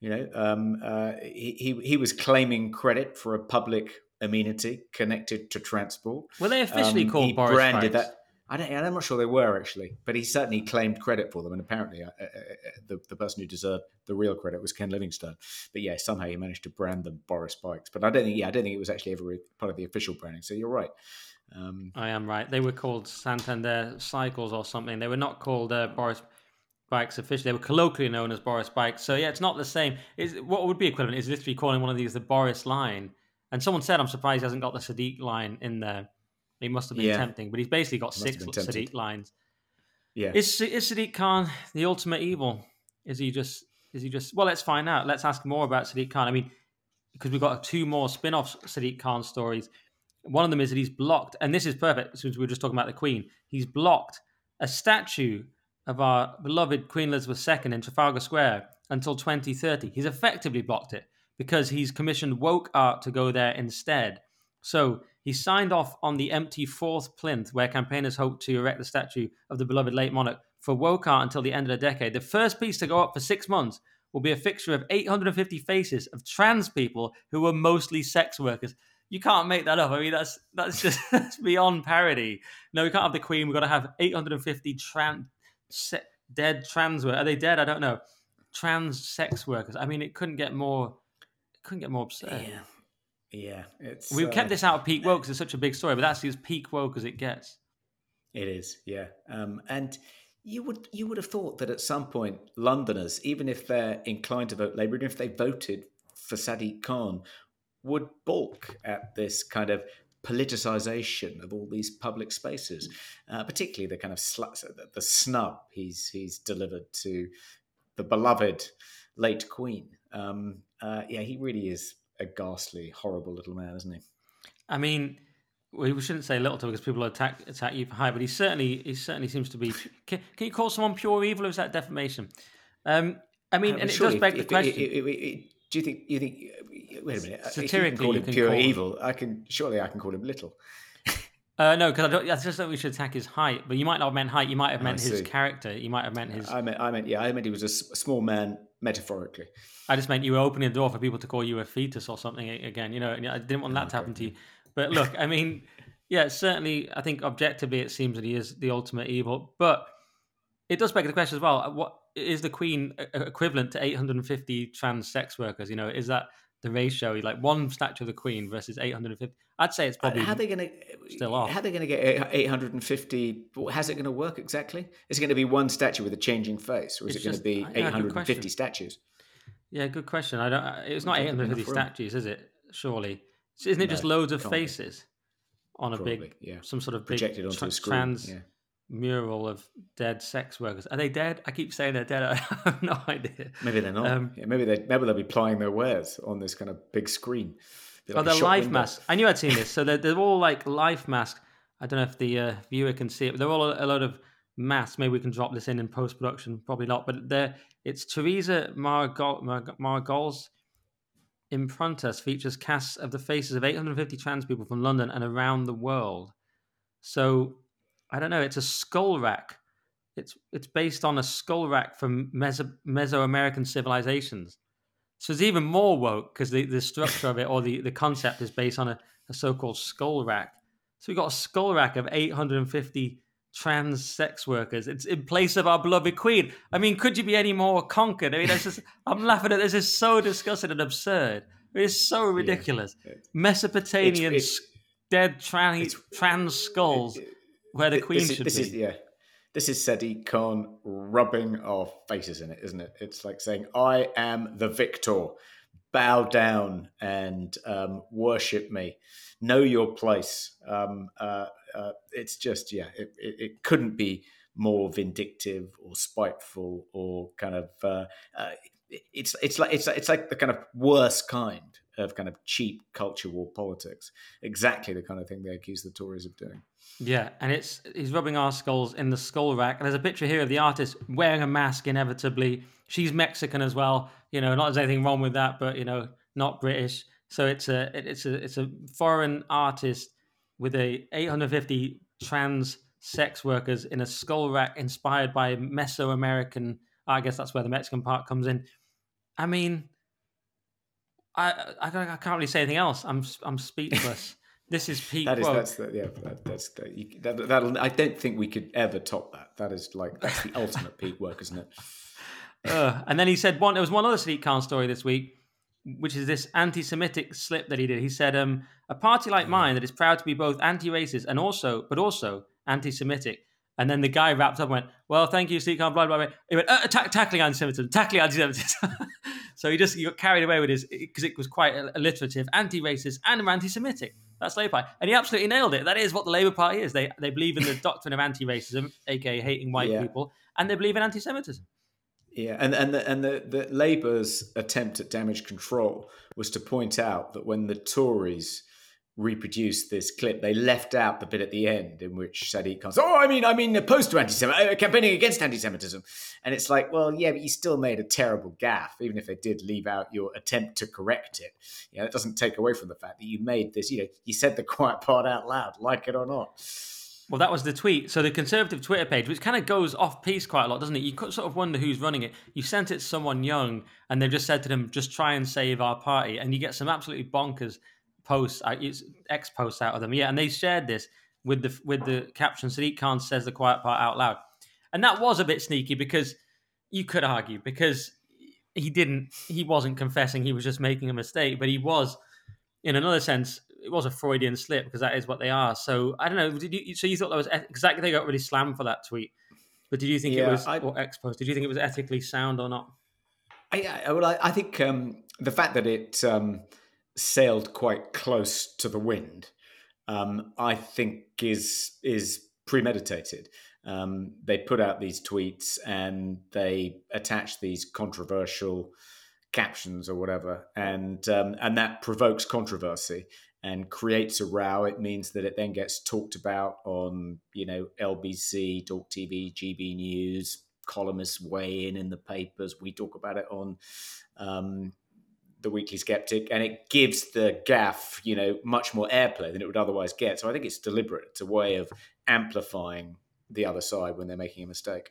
You know, um, uh, he, he he was claiming credit for a public amenity connected to transport. Were they officially um, called Boris branded Bikes? that. I don't, I'm not sure they were actually, but he certainly claimed credit for them. And apparently, uh, uh, uh, the, the person who deserved the real credit was Ken Livingstone. But yeah, somehow he managed to brand them Boris Bikes. But I don't think, yeah, I don't think it was actually ever part of the official branding. So you're right. Um, I am right. They were called Santander Cycles or something. They were not called uh, Boris Bikes officially. They were colloquially known as Boris Bikes. So yeah, it's not the same. Is what would be equivalent is literally calling one of these the Boris line. And someone said, "I'm surprised he hasn't got the Sadiq line in there." He must have been yeah. tempting, but he's basically got six Sadiq lines. Yeah. Is is Sadiq Khan the ultimate evil? Is he just? Is he just? Well, let's find out. Let's ask more about Sadiq Khan. I mean, because we've got two more spin-off Sadiq Khan stories. One of them is that he's blocked, and this is perfect since we were just talking about the Queen. He's blocked a statue of our beloved Queen Elizabeth II in Trafalgar Square until 2030. He's effectively blocked it because he's commissioned woke art to go there instead. So he signed off on the empty fourth plinth where campaigners hope to erect the statue of the beloved late monarch for woke art until the end of the decade. The first piece to go up for six months will be a fixture of 850 faces of trans people who were mostly sex workers. You can't make that up. I mean, that's that's just that's beyond parody. No, we can't have the Queen. We've got to have 850 trans dead trans workers. Are they dead? I don't know. Trans sex workers. I mean, it couldn't get more. It couldn't get more absurd. Yeah, yeah. It's We've uh, kept this out of peak woke because it's such a big story, but that's as peak woke as it gets. It is, yeah. Um, and you would you would have thought that at some point Londoners, even if they're inclined to vote Labour, even if they voted for Sadiq Khan, would balk at this kind of politicization of all these public spaces, uh, particularly the kind of sl- the, snub he's he's delivered to the beloved late Queen. Um, uh, yeah, he really is a ghastly, horrible little man, isn't he? I mean, we shouldn't say little to because people attack attack you for high, but he certainly he certainly seems to be. Can, can you call someone pure evil, or is that defamation? Um, I mean, Uh, and it does beg the question. do you think you think? Wait a minute. Uh, you Satirically, can call him pure call him- evil, I can surely I can call him little. Uh, no, because I. I just think We should attack his height, but you might not have meant height. You might have meant his character. You might have meant his. I meant I meant yeah I meant he was a s- small man metaphorically. I just meant you were opening the door for people to call you a fetus or something again. You know, and I didn't want that to happen to you. But look, I mean, yeah, certainly, I think objectively it seems that he is the ultimate evil. But it does beg the question as well: uh, what is the Queen e- equivalent to 850 trans sex workers? You know, is that the ratio? Like one statue of the Queen versus 850? I'd say it's probably. how are they going to still off. How are they going to get eight hundred and fifty? How's it going to work exactly? Is it going to be one statue with a changing face, or is It's it going to be yeah, good eight hundred and question. fifty statues? Yeah, good question. I don't. uh, It's not 850 statues, is it? Surely, isn't it just loads of can't be. faces on a Probably, big, yeah. some sort of big Projected onto tra- a screen. trans yeah. Mural of dead sex workers? Are they dead? I keep saying they're dead. I have no idea. Maybe they're not. Um, yeah, maybe they maybe they'll be plying their wares on this kind of big screen. Oh, like they're life window. masks. I knew I'd seen this. So they're, they're all like life masks. I don't know if the uh, viewer can see it, but they're all a, a load of masks. Maybe we can drop this in in post production. Probably not. But they're, it's Teresa Margolles, Mar- Margol's Improntas features casts of the faces of 850 trans people from London and around the world. So I don't know. It's a skull rack. It's it's based on a skull rack from Meso, Mesoamerican civilizations. So it's even more woke because the, the structure of it or the, the concept is based on a, a so-called skull rack. So we've got a skull rack of 850 trans sex workers. It's in place of our beloved queen. I mean, could you be any more conquered? I mean, just, I'm laughing at this. It's so disgusting and absurd. It's so ridiculous. It's- Mesopotamian it's- s- dead trans, trans skulls where the queen this is, should this be. is yeah. This is Sadiq Khan rubbing our faces in it, isn't it? It's like saying, "I am the victor. Bow down and um, worship me. Know your place." Um, uh, uh, it's just yeah. It, it, it couldn't be more vindictive or spiteful or kind of. Uh, uh, it's it's like it's it's like the kind of worst kind of kind of cheap culture war politics. Exactly the kind of thing they accuse the Tories of doing. Yeah, and it's he's rubbing our skulls in the skull rack. And there's a picture here of the artist wearing a mask. Inevitably, she's Mexican as well. You know, not there's anything wrong with that, but you know, not British. So it's a it's a it's a foreign artist with a 850 trans sex workers in a skull rack inspired by Mesoamerican. I guess that's where the Mexican part comes in. I mean, I I, I can't really say anything else. I'm I'm speechless. this is peak. That is that's the, yeah that, that's the, you, that, that'll I don't think we could ever top that. That is like that's the ultimate peak woke, isn't it? Ugh. and then he said one. There was one other Sadiq Khan story this week, which is this anti-Semitic slip that he did. He said, um, "A party like mine that is proud to be both anti-racist and also, but also anti-Semitic." And then the guy wrapped up and went, "Well, thank you, Sadiq Khan." Blah blah blah. He went, uh, ta- "Tackling anti-Semitism, tackling anti-Semitism." so he just he got carried away with his because it was quite alliterative, anti-racist and anti-Semitic. That's Labour Party, and he absolutely nailed it. That is what the Labour Party is. They they believe in the doctrine of anti-racism, aka hating white Yeah. people, and they believe in anti-Semitism. Yeah, and and the, and the, the Labour's attempt at damage control was to point out that when the Tories reproduced this clip, they left out the bit at the end in which Sadiq Khan says, "Oh, I mean, I mean, opposed to anti-Semitism, uh, campaigning against anti-Semitism," and it's like, well, yeah, but you still made a terrible gaffe, even if they did leave out your attempt to correct it. You know, it doesn't take away from the fact that you made this. You know, you said the quiet part out loud, like it or not. Well, that was the tweet. So the Conservative Twitter page, which kind of goes off piece quite a lot, doesn't it? You sort of wonder who's running it. You sent it to someone young, and they've just said to them, "Just try and save our party," and you get some absolutely bonkers posts, uh, X posts out of them. Yeah, and they shared this with the with the caption: "Sadiq Khan says the quiet part out loud," and that was a bit sneaky because you could argue because he didn't, he wasn't confessing, he was just making a mistake, but he was, in another sense, it was a Freudian slip because that is what they are. So I don't know. Did you? So you thought that was exactly they got really slammed for that tweet, but did you think yeah, it was I, or exposed? Did you think it was ethically sound or not? I, I well, I, I think um, the fact that it um, sailed quite close to the wind, um, I think is is premeditated. Um, they put out these tweets and they attach these controversial captions or whatever, and um, and that provokes controversy and creates a row, it means that it then gets talked about on, you know, LBC, Talk TV, GB News, columnists weigh in in the papers. We talk about it on um, the Weekly Sceptic, and it gives the gaffe, you know, much more airplay than it would otherwise get. So I think it's deliberate. It's a way of amplifying the other side when they're making a mistake.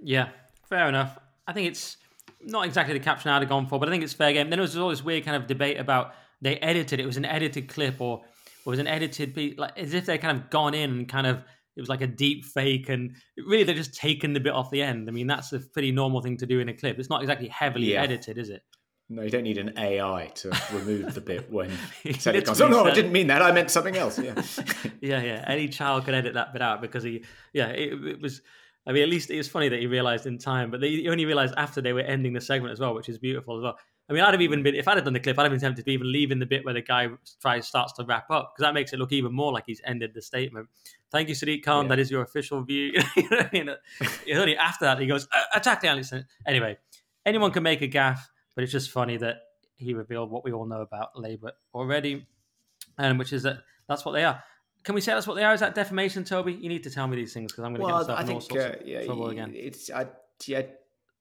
Yeah, fair enough. I think it's not exactly the caption I'd have gone for, but I think it's fair game. Then there was all this weird kind of debate about they edited it. was an edited clip or it was an edited piece, like as if they kind of gone in and kind of it was like a deep fake and really they're just taking the bit off the end. I mean, that's a pretty normal thing to do in a clip. It's not exactly heavily yeah. edited, is it? No, you don't need an AI to remove the bit when it goes, oh no, I didn't mean that. I meant something else. Yeah, yeah, yeah. Any child could edit that bit out because he, yeah, it, it was. I mean, at least it was funny that he realized in time, but they only realized after they were ending the segment as well, which is beautiful as well. I mean, I'd have even mm. been if I'd have done the clip, I'd have been tempted to even leave in the bit where the guy tries starts to wrap up because that makes it look even more like he's ended the statement. Thank you, Sadiq Khan. Yeah. That is your official view. you know, only after that he goes attack the analyst. Anyway, anyone can make a gaffe, but it's just funny that he revealed what we all know about Labour already, and which is that that's what they are. Can we say that's what they are? Is that defamation, Toby? You need to tell me these things because I'm going to well, get myself I in all sorts uh, yeah, of trouble again. It's I, yeah.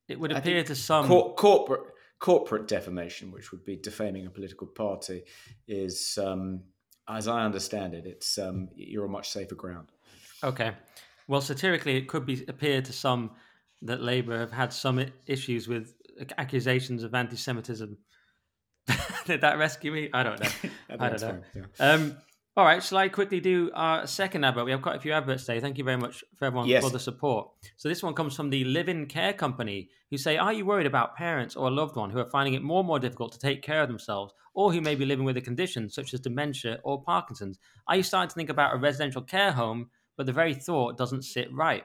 It would appear to some cor- corporate corporate defamation, which would be defaming a political party, is, um, as I understand it, it's um, you're on much safer ground. Okay. Well, satirically, it could be appear to some that Labour have had some issues with accusations of anti-Semitism. Did that rescue me? I don't know. I don't know. Fine, yeah. um, all right, shall I quickly do our second advert? We have quite a few adverts today. Thank you very much for everyone yes. for the support. So this one comes from the Live-In Care Company, who say, "Are you worried about parents or a loved one who are finding it more and more difficult to take care of themselves, or who may be living with a condition such as dementia or Parkinson's? Are you starting to think about a residential care home, but the very thought doesn't sit right?"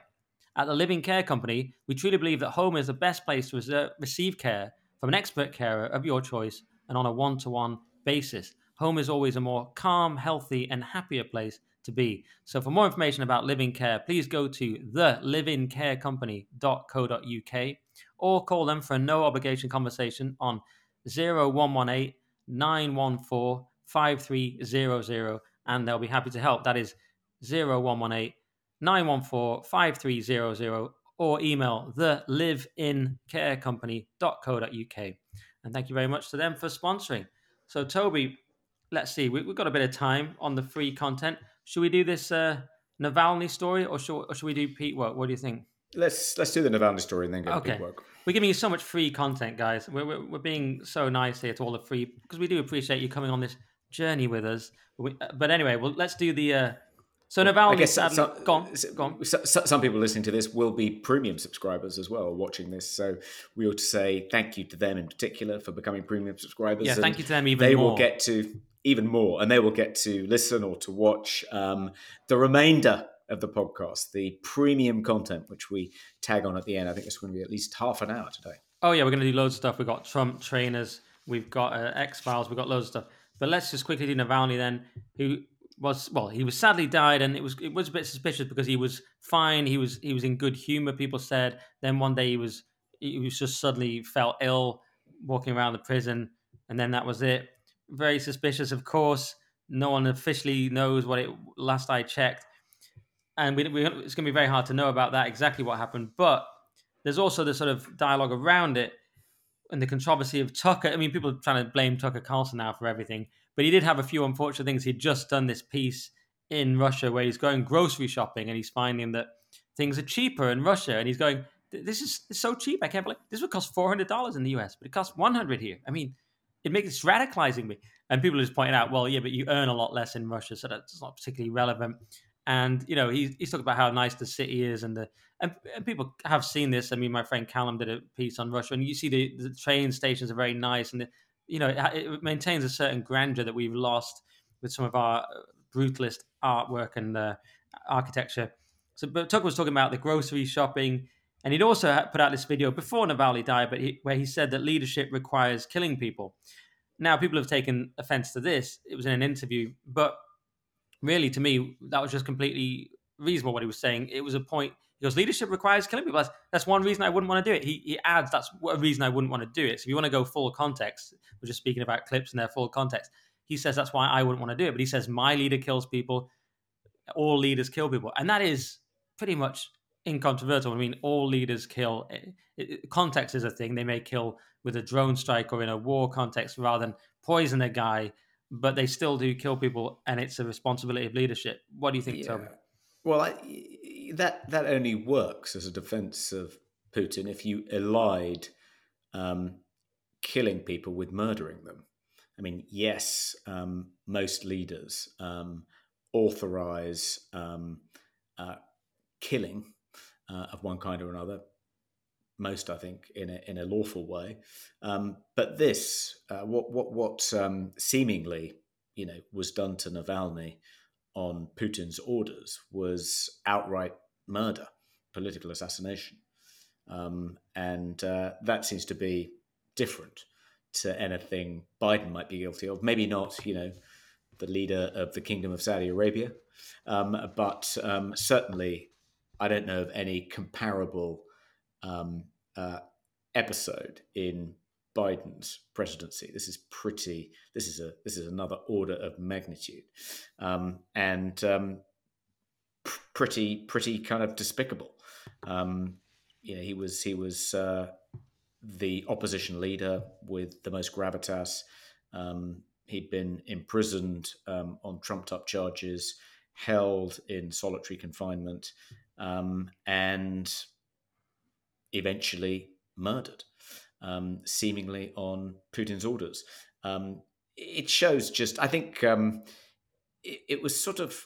At the Live-In Care Company, we truly believe that home is the best place to reserve, receive care from an expert carer of your choice and on a one-to-one basis home is always a more calm, healthy, and happier place to be. So, for more information about Live-In Care, please go to theliveincarecompany.co.uk or call them for a no obligation conversation on 0118 914 5300 and they'll be happy to help. That is 0118 914 5300 or email the live-in-care-company.co.uk. And thank you very much to them for sponsoring. So, Toby, let's see. We, have got a bit of time on the free content. Should we do this uh, Navalny story, or should, or should we do Peak Woke? What do you think? Let's let's do the Navalny story and then go okay. to Peak Woke. We're giving you so much free content, guys. We're, we're, we're being so nice here to all the free because we do appreciate you coming on this journey with us. But, we, but anyway, well, let's do the. Uh, so Navalny, I guess some, some, gone, gone. Some people listening to this will be premium subscribers as well, watching this. So we ought to say thank you to them in particular for becoming premium subscribers. Yeah, thank you to them even they more. will get to even more, and they will get to listen or to watch um, the remainder of the podcast, the premium content, which we tag on at the end. I think it's going to be at least half an hour today. Oh yeah, we're going to do loads of stuff. We've got Trump trainers, we've got uh, X Files, we've got loads of stuff. But let's just quickly do Navalny then, who was well, he was sadly died, and it was it was a bit suspicious because he was fine, he was he was in good humor. People said. Then one day he was he was just suddenly felt ill walking around the prison, and then that was it. Very suspicious, of course. No one officially knows what it. Last I checked, and we, we, it's going to be very hard to know about that exactly what happened. But there's also the sort of dialogue around it and the controversy of Tucker. I mean, people are trying to blame Tucker Carlson now for everything, but he did have a few unfortunate things. He'd just done this piece in Russia where he's going grocery shopping and he's finding that things are cheaper in Russia, and he's going, "This is so cheap. I can't believe this would cost four hundred dollars in the US, but it costs one hundred here." I mean, it makes it radicalizing me. And people just pointing out, well, yeah, but you earn a lot less in Russia, so that's not particularly relevant. And you know, he's he's talking about how nice the city is, and the and, and, people have seen this. I mean, my friend Callum did a piece on Russia, and you see the, the train stations are very nice, and the, you know, it, it, maintains a certain grandeur that we've lost with some of our brutalist artwork and uh, architecture. So, but Tucker was talking about the grocery shopping, and he'd also put out this video before Navalny died, but he, where he said that leadership requires killing people. Now, people have taken offense to this. It was in an interview, but really, to me, that was just completely reasonable what he was saying. It was a point. Goes, leadership requires killing people. That's, that's one reason I wouldn't want to do it. He, he adds, that's a reason I wouldn't want to do it. So if you want to go full context, we're just speaking about clips and their full context. He says that's why I wouldn't want to do it. But he says my leader kills people. All leaders kill people, and that is pretty much incontrovertible. I mean, all leaders kill. It, it, context is a thing. They may kill with a drone strike or in a war context rather than poison a guy but they still do kill people, and it's a responsibility of leadership. What do you think, yeah. Toby? Well, I, that that only works as a defense of Putin if you elide um, killing people with murdering them. I mean, yes, um, most leaders um, authorize um, uh, killing uh, of one kind or another, most, I think, in a, in a lawful way. Um, but this, uh, what what what um, seemingly, you know, was done to Navalny on Putin's orders was outright murder, political assassination, um, and uh, that seems to be different to anything Biden might be guilty of. Maybe not, you know, the leader of the Kingdom of Saudi Arabia, um, but um, certainly, I don't know of any comparable um, uh, episode in Biden's presidency. This is pretty. This is a. This is another order of magnitude, um, and um, pr- pretty, pretty kind of despicable. Um, you know, he was he was uh, the opposition leader with the most gravitas. Um, he'd been imprisoned um, on trumped-up charges, held in solitary confinement, um, and eventually murdered, um, seemingly on Putin's orders. Um, it shows just, I think um, it, it, was sort of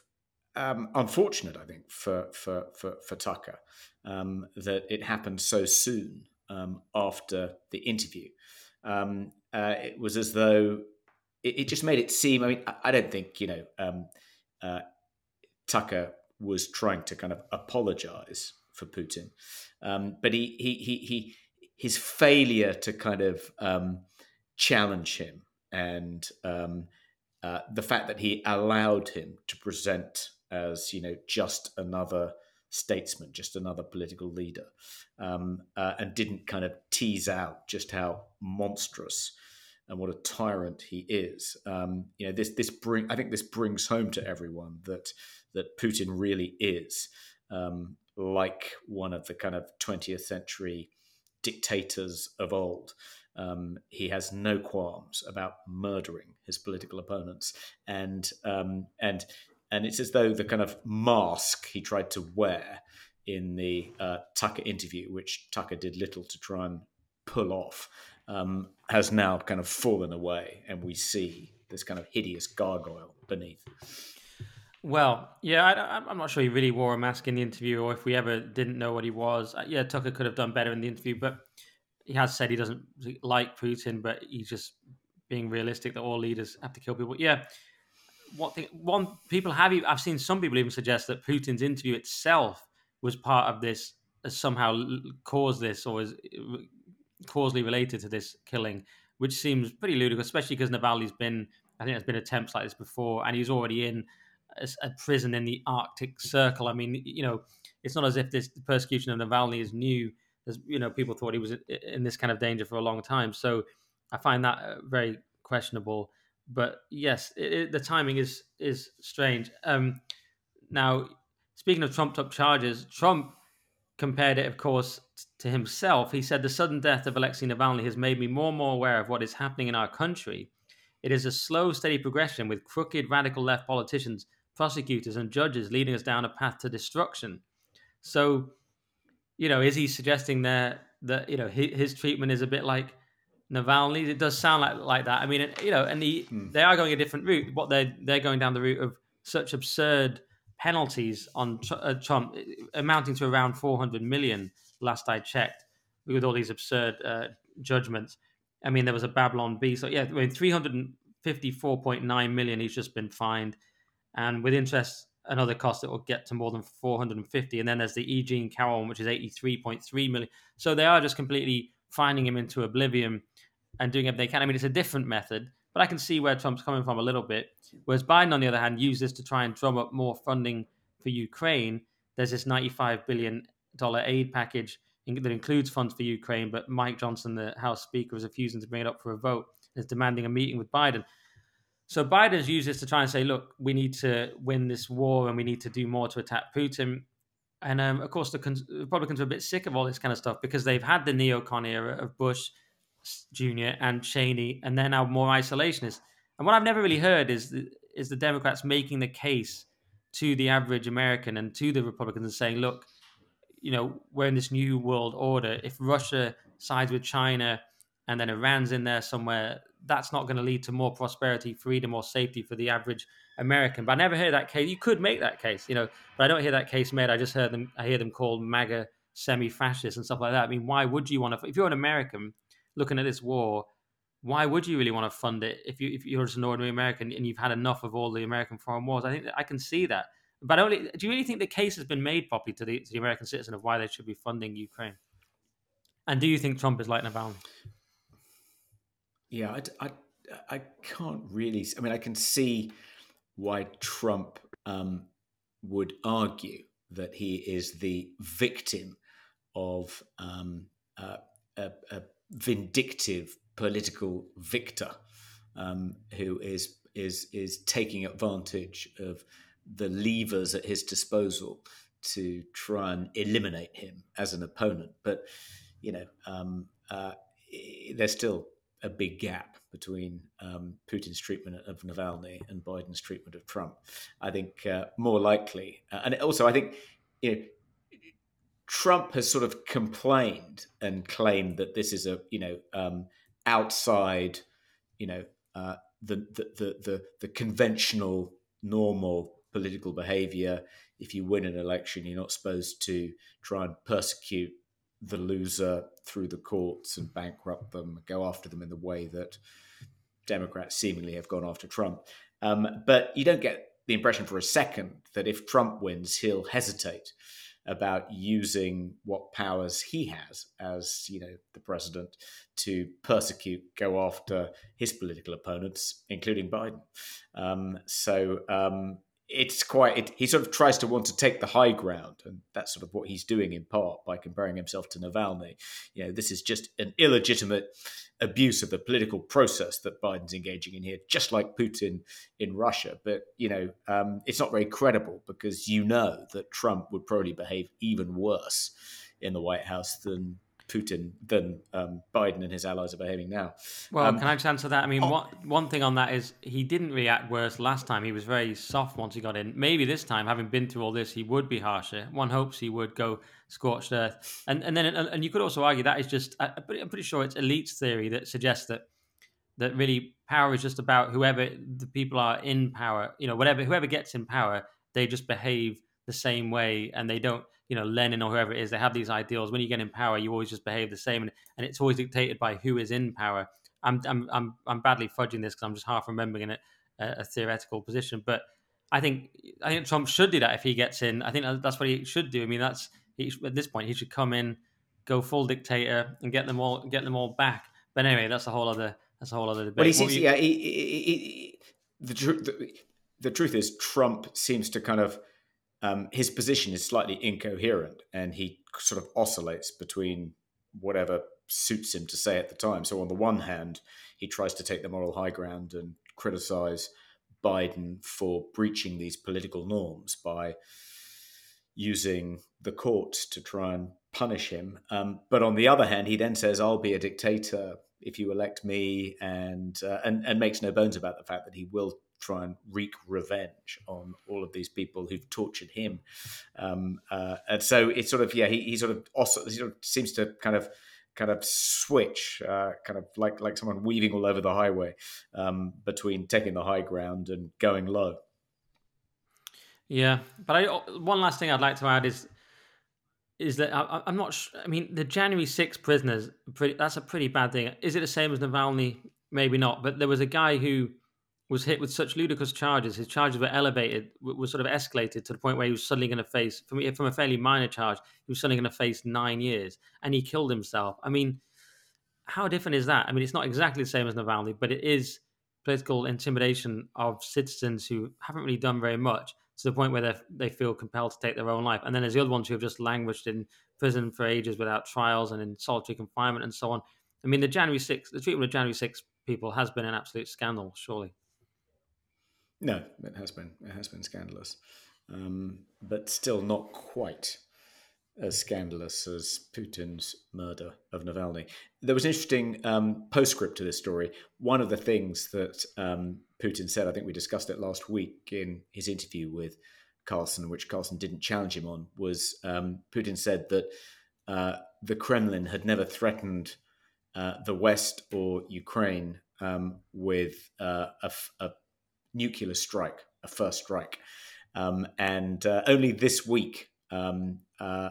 um, unfortunate, I think, for, for, for, for Tucker um, that it happened so soon um, after the interview. Uh, it was as though it, it, just made it seem, I mean, I, I don't think, you know, uh, Tucker was trying to kind of apologize for Putin. Um, but he, he, he, he, his failure to kind of um, challenge him and um, uh, the fact that he allowed him to present as, you know, just another statesman, just another political leader, um, uh, and didn't kind of tease out just how monstrous and what a tyrant he is. Um, you know, this this bring I think this brings home to everyone that that Putin really is um, like one of the kind of 20th century dictators of old. Um, he has no qualms about murdering his political opponents, and um, and and it's as though the kind of mask he tried to wear in the uh, Tucker interview, which Tucker did little to try and pull off, um, has now kind of fallen away, and we see this kind of hideous gargoyle beneath. Well, yeah, I, am not sure he really wore a mask in the interview, or if we ever didn't know what he was. Uh, yeah, Tucker could have done better in the interview, but he has said he doesn't like Putin, but he's just being realistic that all leaders have to kill people. Yeah, what thing, one people have I've seen some people even suggest that Putin's interview itself was part of this, somehow caused this, or is uh, causally related to this killing, which seems pretty ludicrous, especially because Navalny's been, I think there's been attempts like this before, and he's already in a, a, prison in the Arctic Circle. I mean, you know, it's not as if this persecution of Navalny is new. As you know, people thought he was in this kind of danger for a long time. So I find that uh, very questionable. But yes, it, it, the timing is is strange. Um, now, speaking of trumped up charges, Trump compared it, of course, to himself. He said, The sudden death of Alexei Navalny has made me more and more aware of what is happening in our country. It is a slow, steady progression with crooked, radical left politicians, prosecutors, and judges leading us down a path to destruction. So, you know, is he suggesting there that, you know, his, his treatment is a bit like Navalny? It does sound like, like that. I mean, you know, and the, hmm. they are going a different route. What they're, they're going down the route of such absurd penalties on uh, Trump amounting to around 400 million last I checked with all these absurd uh, judgments. I mean, there was a Babylon Bee. So, yeah, I mean, 354.9 million he's just been fined. And with interest and other costs, it will get to more than 450. And then there's the E. Jean Carroll, which is 83.3 million. So they are just completely finding him into oblivion and doing everything they can. I mean, it's a different method, but I can see where Trump's coming from a little bit. Whereas Biden, on the other hand, used this to try and drum up more funding for Ukraine. There's this $95 billion aid package that includes funds for Ukraine, but Mike Johnson, the House Speaker, is refusing to bring it up for a vote, is demanding a meeting with Biden. So Biden's used this to try and say, look, we need to win this war and we need to do more to attack Putin. And um, of course, the Republicans are a bit sick of all this kind of stuff because they've had the neocon era of Bush, Jr. and Cheney, and they're now more isolationist. And what I've never really heard is the, is the Democrats making the case to the average American and to the Republicans and saying, look, you know, we're in this new world order. If Russia sides with China and then Iran's in there somewhere, that's not going to lead to more prosperity, freedom, or safety for the average American. But I never hear that case. You could make that case, you know, but I don't hear that case made. I just heard them. I hear them called MAGA semi-fascist and stuff like that. I mean, why would you want to? If you're an American, looking at this war, why would you really want to fund it if you if you're just an ordinary American and you've had enough of all the American foreign wars? I think I can see that. But only do you really think the case has been made properly to the to the American citizen of why they should be funding Ukraine? And do you think Trump is like Navalny? Yeah, I, I, I can't really. I mean, I can see why Trump um, would argue that he is the victim of um, uh, a, a vindictive political victor um, who is is is taking advantage of the levers at his disposal to try and eliminate him as an opponent. But you know, um, uh, there's still a big gap between um, Putin's treatment of Navalny and Biden's treatment of Trump. I think uh, more likely, uh, and also I think you know Trump has sort of complained and claimed that this is a you know um, outside you know uh, the, the, the the the conventional normal political behavior. If you win an election, you're not supposed to try and persecute the loser through the courts and bankrupt them, go after them in the way that Democrats seemingly have gone after Trump. Um, but you don't get the impression for a second that if Trump wins, he'll hesitate about using what powers he has as you know the president to persecute, go after his political opponents, including Biden. Um, so um, it's quite it, he sort of tries to want to take the high ground and that's sort of what he's doing in part by comparing himself to Navalny. You know this is just an illegitimate abuse of the political process that Biden's engaging in here just like Putin in Russia. But you know um, it's not very credible because you know that Trump would probably behave even worse in the White House than Putin than um, Biden and his allies are behaving now. Well, um, can I just answer that? I mean, oh, one thing on that is he didn't react worse last time. He was very soft once he got in. Maybe this time, having been through all this, he would be harsher. One hopes he would go scorched earth. And and then and you could also argue that is just I'm pretty sure it's elites theory that suggests that that really power is just about whoever the people are in power. You know, whatever whoever gets in power, they just behave the same way and they don't you know Lenin or whoever it is, they have these ideals. When you get in power, you always just behave the same, and, and it's always dictated by who is in power. I'm I'm I'm, I'm badly fudging this because I'm just half remembering it a, a theoretical position, but I think I think Trump should do that if he gets in. I think that's what he should do. I mean, that's he, at this point he should come in, go full dictator, and get them all get them all back. But anyway, that's a whole other that's a whole other debate. Well, he seems, you... yeah, he, he, he, the, the the truth is Trump seems to kind of um, his position is slightly incoherent and he sort of oscillates between whatever suits him to say at the time. So on the one hand, he tries to take the moral high ground and criticize Biden for breaching these political norms by using the court to try and punish him. Um, but on the other hand, he then says, "I'll be a dictator if you elect me," and uh, and and makes no bones about the fact that he will try and wreak revenge on all of these people who've tortured him. Um, uh, and so it's sort of yeah, he, he sort of also he sort of seems to kind of kind of switch, uh, kind of like like someone weaving all over the highway um, between taking the high ground and going low. Yeah, but I, one last thing I'd like to add is is that I, am not. Sh- I mean, the January 6 prisoners. Pretty, that's a pretty bad thing. Is it the same as Navalny? Maybe not. But there was a guy who was hit with such ludicrous charges. His charges were elevated, was sort of escalated to the point where he was suddenly going to face, from, from a fairly minor charge, he was suddenly going to face nine years, and he killed himself. I mean, how different is that? I mean, it's not exactly the same as Navalny, but it is political intimidation of citizens who haven't really done very much to the point where they feel compelled to take their own life. And then there's the other ones who have just languished in prison for ages without trials and in solitary confinement and so on. I mean, the January 6th, the treatment of January 6 people has been an absolute scandal, surely. No, it has been. It has been scandalous, um, but still not quite as scandalous as Putin's murder of Navalny. There was an interesting um, postscript to this story. One of the things that um, Putin said, I think we discussed it last week in his interview with Carlson, which Carlson didn't challenge him on, was um, Putin said that uh, the Kremlin had never threatened uh, the West or Ukraine um, with uh, a, a nuclear strike, a first strike. Um, and uh, only this week, um, uh,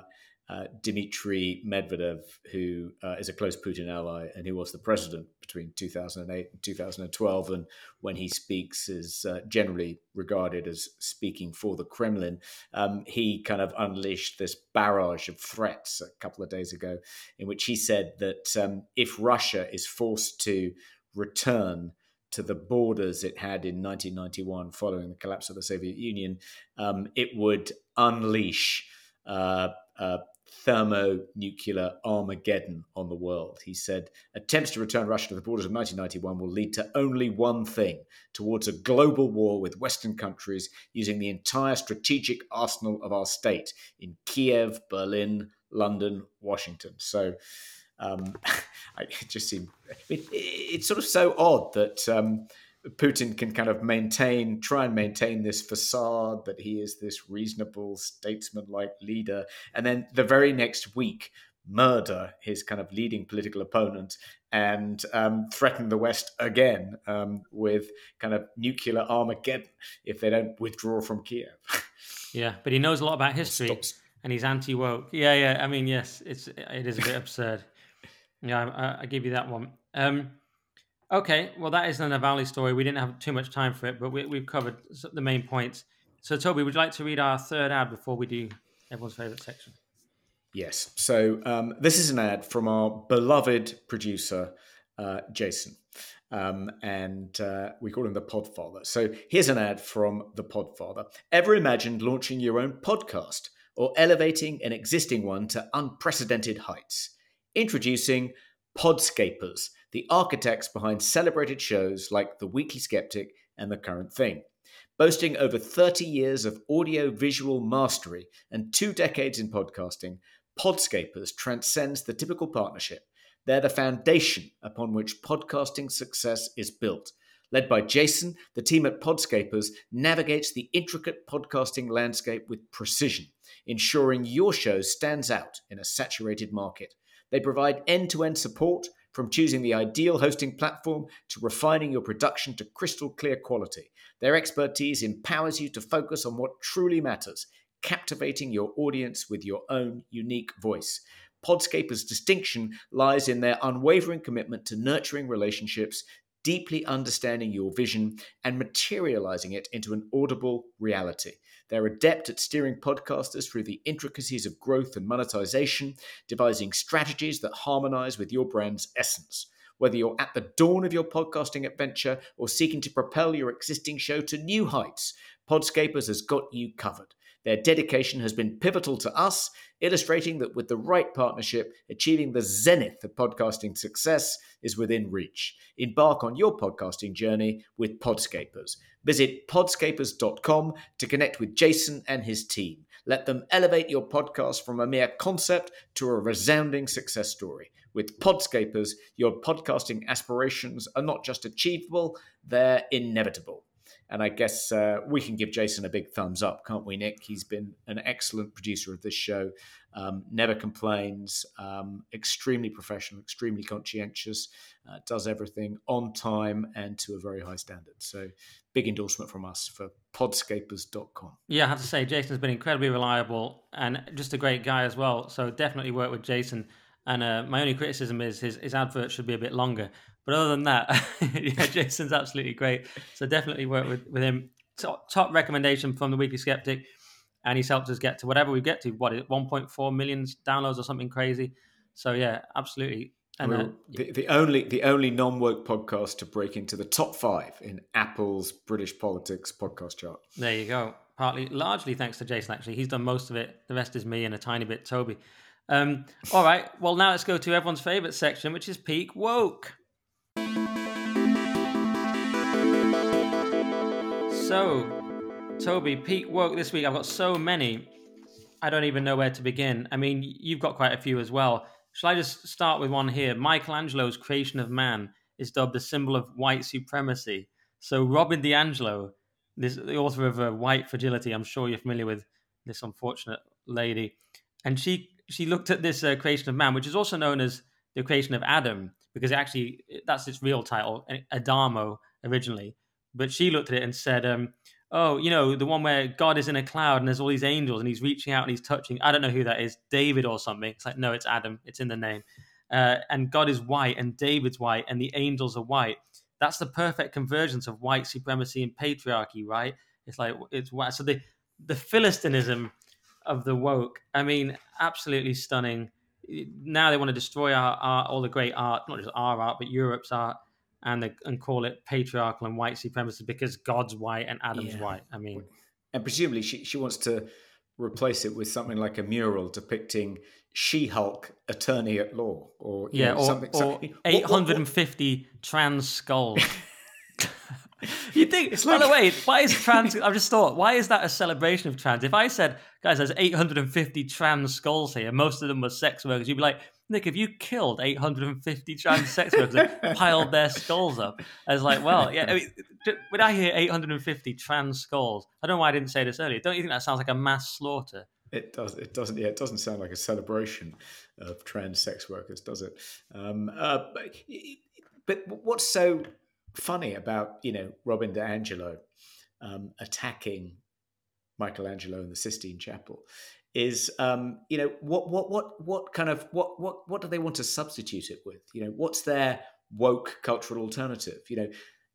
uh, Dmitry Medvedev, who uh, is a close Putin ally and who was the president between 2008 and 2012, and when he speaks is uh, generally regarded as speaking for the Kremlin, um, he kind of unleashed this barrage of threats a couple of days ago, in which he said that um, if Russia is forced to return to the borders it had in 1991 following the collapse of the Soviet Union, um, it would unleash uh, thermonuclear Armageddon on the world. He said attempts to return Russia to the borders of 1991 will lead to only one thing towards a global war with Western countries using the entire strategic arsenal of our state in Kiev, Berlin, London, Washington. So um, it just seemed it, it's sort of so odd that um, Putin can kind of maintain, try and maintain this facade that he is this reasonable statesman-like leader, and then the very next week murder his kind of leading political opponent and um, threaten the West again um, with kind of nuclear Armageddon if they don't withdraw from Kiev. yeah, but he knows a lot about history. Stops. And he's anti woke. Yeah, yeah. I mean, yes, it's it is a bit absurd. Yeah, I, I give you that one. Um, okay, well, that is the Navalny story. We didn't have too much time for it, but we, we've covered the main points. So, Toby, would you like to read our third ad before we do everyone's favorite section? Yes. So, um, this is an ad from our beloved producer, uh, Jason. Um, and uh, we call him the Podfather. So, here's an ad from the Podfather. Ever imagined launching your own podcast or elevating an existing one to unprecedented heights? Introducing Podscapers, the architects behind celebrated shows like The Weekly Sceptic and The Current Thing. Boasting over 30 years of audio visual mastery and two decades in podcasting, Podscapers transcends the typical partnership. They're the foundation upon which podcasting success is built. Led by Jason, the team at Podscapers navigates the intricate podcasting landscape with precision, ensuring your show stands out in a saturated market. They provide end to end support from choosing the ideal hosting platform to refining your production to crystal clear quality. Their expertise empowers you to focus on what truly matters, captivating your audience with your own unique voice. Podscaper's distinction lies in their unwavering commitment to nurturing relationships, deeply understanding your vision, and materializing it into an audible reality. They're adept at steering podcasters through the intricacies of growth and monetization, devising strategies that harmonize with your brand's essence. Whether you're at the dawn of your podcasting adventure or seeking to propel your existing show to new heights, Podscapers has got you covered. Their dedication has been pivotal to us, illustrating that with the right partnership, achieving the zenith of podcasting success is within reach. Embark on your podcasting journey with Podscapers. Visit podscapers.com to connect with Jason and his team. Let them elevate your podcast from a mere concept to a resounding success story. With Podscapers, your podcasting aspirations are not just achievable, they're inevitable. And I guess uh, we can give Jason a big thumbs up, can't we, Nick? He's been an excellent producer of this show, um, never complains, um, extremely professional, extremely conscientious, uh, does everything on time and to a very high standard. So, big endorsement from us for podscapers.com. Yeah, I have to say, Jason's been incredibly reliable and just a great guy as well. So, definitely work with Jason. And uh, my only criticism is his, his advert should be a bit longer. But other than that, yeah, Jason's absolutely great. So definitely work with, with him. Top, top recommendation from the Weekly Sceptic. And he's helped us get to whatever we get to. What is it, 1.4 million downloads or something crazy? So yeah, absolutely. And uh, the, the only the only non woke podcast to break into the top five in Apple's British politics podcast chart. There you go. Partly, largely thanks to Jason. Actually, he's done most of it. The rest is me and a tiny bit Toby. Um, all right. Well, now let's go to everyone's favorite section, which is peak woke. So, Toby, peak woke this week. I've got so many. I don't even know where to begin. I mean, you've got quite a few as well. Shall I just start with one here? Michelangelo's creation of man is dubbed the symbol of white supremacy. So, Robin DiAngelo, this, the author of uh, White Fragility, I'm sure you're familiar with this unfortunate lady, and she she looked at this uh, creation of man, which is also known as the creation of Adam, because actually that's its real title, Adamo originally but she looked at it and said, um, "Oh, you know, the one where God is in a cloud and there's all these angels and he's reaching out and he's touching. I don't know who that is, David or something." It's like, no, it's Adam. It's in the name. Uh, and God is white and David's white and the angels are white. That's the perfect convergence of white supremacy and patriarchy, right? It's like it's white. So the the philistinism of the woke. I mean, absolutely stunning. Now they want to destroy our art, all the great art, not just our art, but Europe's art and the, and call it patriarchal and white supremacist because God's white and Adam's yeah. white. I mean, and presumably she she wants to replace it with something like a mural depicting She-Hulk attorney at law, or yeah, know, or, something, or something. 850 what, what? trans skulls. you think? It's like, by the way, why is trans? I've just thought, why is that a celebration of trans? If I said, guys, there's 850 trans skulls here, most of them were sex workers, you'd be like, Nick, if you killed 850 trans sex workers and piled their skulls up, I was like, well, yeah. I mean, when I hear 850 trans skulls, I don't know why I didn't say this earlier. Don't you think that sounds like a mass slaughter? It does. It doesn't. Yeah, it doesn't sound like a celebration of trans sex workers, does it? Um, uh, but, but what's so funny about you know Robin DiAngelo um, attacking Michelangelo in the Sistine Chapel is um, you know what what what what kind of what what what do they want to substitute it with? You know, what's their woke cultural alternative? You know,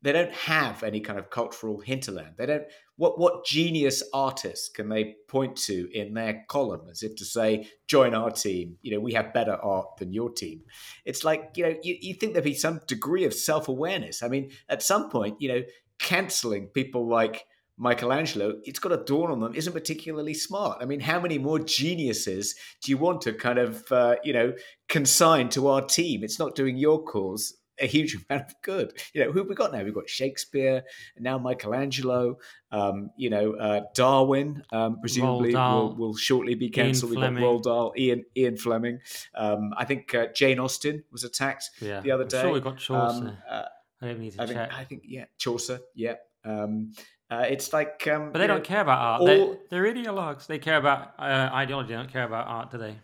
they don't have any kind of cultural hinterland. They don't. What what genius artists can they point to in their column as if to say, "Join our team"? You know, we have better art than your team. It's like you know, you, you think there'd be some degree of self awareness. I mean, at some point, you know, canceling people like Michelangelo, it's got a dawn on them, isn't particularly smart. I mean, how many more geniuses do you want to kind of, uh, you know, consign to our team? It's not doing your cause a huge amount of good. You know, who have we got now? We've got Shakespeare, now Michelangelo. Um, you know, uh, Darwin um, presumably will, will, shortly be cancelled. We've got Roald Dahl, Ian Ian Fleming. Um, I think uh, Jane Austen was attacked yeah. the other day. I'm sure we got Chaucer. Um, uh, I don't need to I check. Think, I think yeah, Chaucer. Yeah. Um, uh, it's like, um, but they don't know, care about art. All... They, they're ideologues. They care about uh, ideology. They don't care about art, do they?